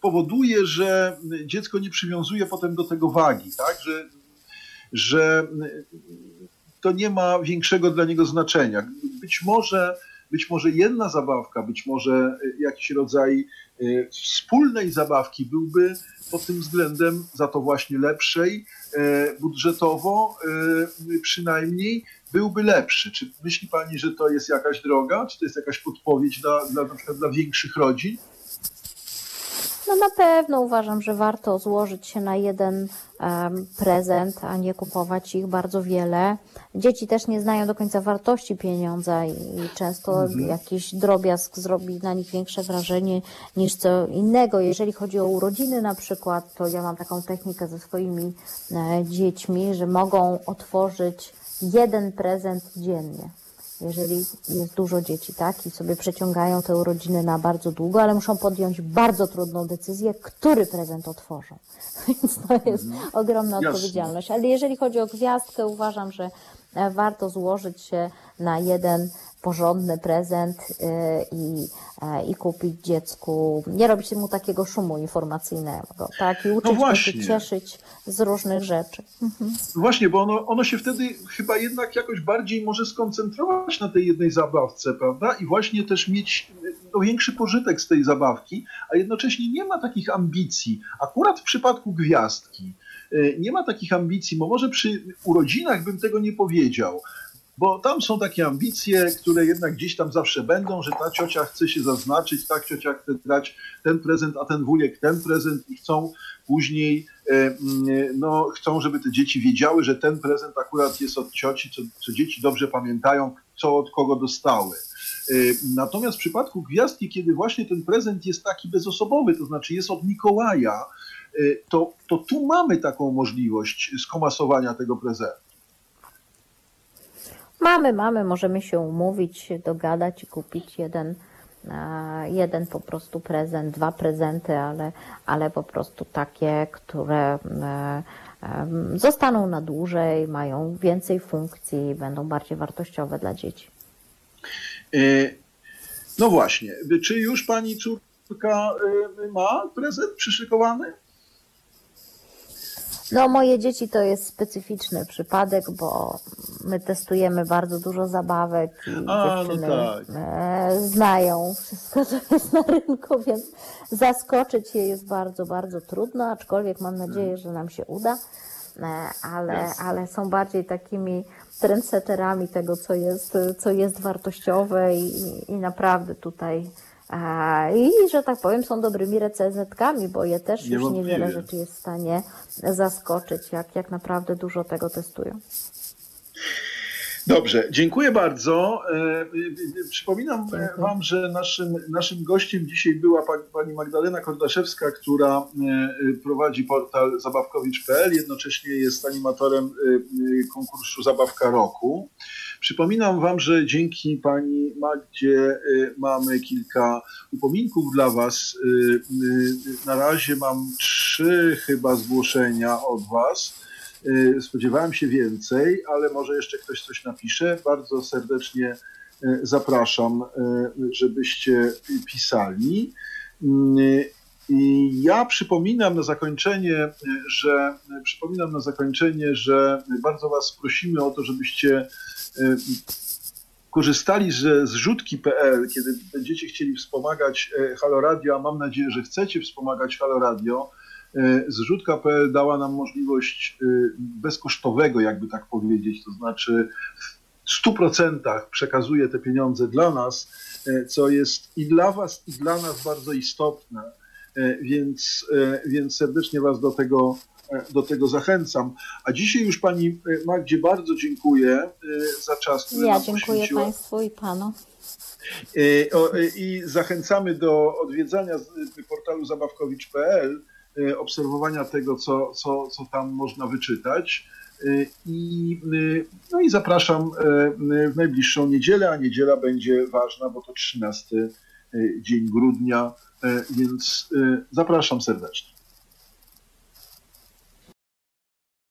powoduje, że dziecko nie przywiązuje potem do tego wagi, tak? Że że to nie ma większego dla niego znaczenia. Być może, być może jedna zabawka, być może jakiś rodzaj e, wspólnej zabawki byłby pod tym względem za to właśnie lepszej, e, budżetowo e, przynajmniej byłby lepszy. Czy myśli Pani, że to jest jakaś droga? Czy to jest jakaś podpowiedź dla, dla, na przykład dla większych rodzin? No na pewno uważam, że warto złożyć się na jeden um, prezent, a nie kupować ich bardzo wiele. Dzieci też nie znają do końca wartości pieniądza i, i często mhm. jakiś drobiazg zrobi na nich większe wrażenie niż co innego. Jeżeli chodzi o urodziny na przykład, to ja mam taką technikę ze swoimi e, dziećmi, że mogą otworzyć jeden prezent dziennie jeżeli jest dużo dzieci, tak, i sobie przeciągają te urodziny na bardzo długo, ale muszą podjąć bardzo trudną decyzję, który prezent otworzą. Więc to jest Mhm. ogromna Jasne. odpowiedzialność. Ale jeżeli chodzi o gwiazdkę, uważam, że e, warto złożyć się na jeden porządny prezent e, i, e, i kupić dziecku, nie robić mu takiego szumu informacyjnego, tak, i uczyć go No się cieszyć z różnych rzeczy. Właśnie, bo ono, ono się wtedy chyba jednak jakoś bardziej może skoncentrować na tej jednej zabawce, prawda? I właśnie też mieć no, większy pożytek z tej zabawki, a jednocześnie nie ma takich ambicji. Akurat w przypadku gwiazdki y, nie ma takich ambicji, bo może przy urodzinach bym tego nie powiedział. Bo tam są takie ambicje, które jednak gdzieś tam zawsze będą, że ta ciocia chce się zaznaczyć, ta ciocia chce dać ten prezent, a ten wujek ten prezent i chcą później, e, no, chcą, żeby te dzieci wiedziały, że ten prezent akurat jest od cioci, co, co dzieci dobrze pamiętają, co od kogo dostały. E, Natomiast w przypadku gwiazdki, kiedy właśnie ten prezent jest taki bezosobowy, to znaczy jest od Mikołaja, e, to, to tu mamy taką możliwość skomasowania tego prezentu. Mamy, mamy, możemy się umówić, dogadać i kupić jeden, jeden po prostu prezent, dwa prezenty, ale, ale po prostu takie, które e, zostaną na dłużej, mają więcej funkcji, będą bardziej wartościowe dla dzieci. E, No właśnie, czy już pani córka e, ma prezent przyszykowany? No, moje dzieci to jest specyficzny przypadek, bo my testujemy bardzo dużo zabawek i A, no dziewczyny tak. e, znają wszystko, co jest na rynku, więc zaskoczyć je jest bardzo, bardzo trudno, aczkolwiek mam nadzieję, że nam się uda, e, ale, Jasne. ale są bardziej takimi trendsetterami tego, co jest, co jest wartościowe i, i naprawdę tutaj I, że tak powiem, są dobrymi recenzentkami, bo je też już Niewątpliwie. niewiele rzeczy jest w stanie zaskoczyć, jak, jak naprawdę dużo tego testują. Dobrze, dziękuję bardzo. E, e, e, Przypominam Dziękuję. Wam, że naszym, naszym gościem dzisiaj była pani, Magdalena Kordaszewska, która prowadzi portal zabawkowicz.pl, jednocześnie jest animatorem konkursu Zabawka Roku. Przypominam Wam, że dzięki pani Magdzie e, mamy kilka upominków dla Was. E, e, Na razie mam trzy chyba zgłoszenia od Was. Y, Spodziewałem się więcej, ale może jeszcze ktoś coś napisze. Bardzo serdecznie y, zapraszam, y, żebyście pisali. I ja przypominam na zakończenie, że przypominam na zakończenie, że bardzo Was prosimy o to, żebyście y, korzystali ze zrzutki.pl, kiedy będziecie chcieli wspomagać e, Halo Radio, a mam nadzieję, że chcecie wspomagać Halo Radio. E, Zrzutka.pl dała nam możliwość e, bezkosztowego, jakby tak powiedzieć, to znaczy w 100% przekazuje te pieniądze dla nas, e, co jest i dla Was, i dla nas bardzo istotne, E, więc, e, więc serdecznie Was do tego, e, do tego zachęcam. A dzisiaj już Pani e, Magdzie bardzo dziękuję e, za czas, który Ja nam dziękuję poświęciła. Państwu i Panu. E, e, I zachęcamy do odwiedzania e, portalu zabawkowicz.pl, e, obserwowania tego, co, co, co tam można wyczytać. E, I, e, no i zapraszam e, w najbliższą niedzielę, a niedziela będzie ważna, bo to 13 e, dzień grudnia, e, więc e, zapraszam serdecznie.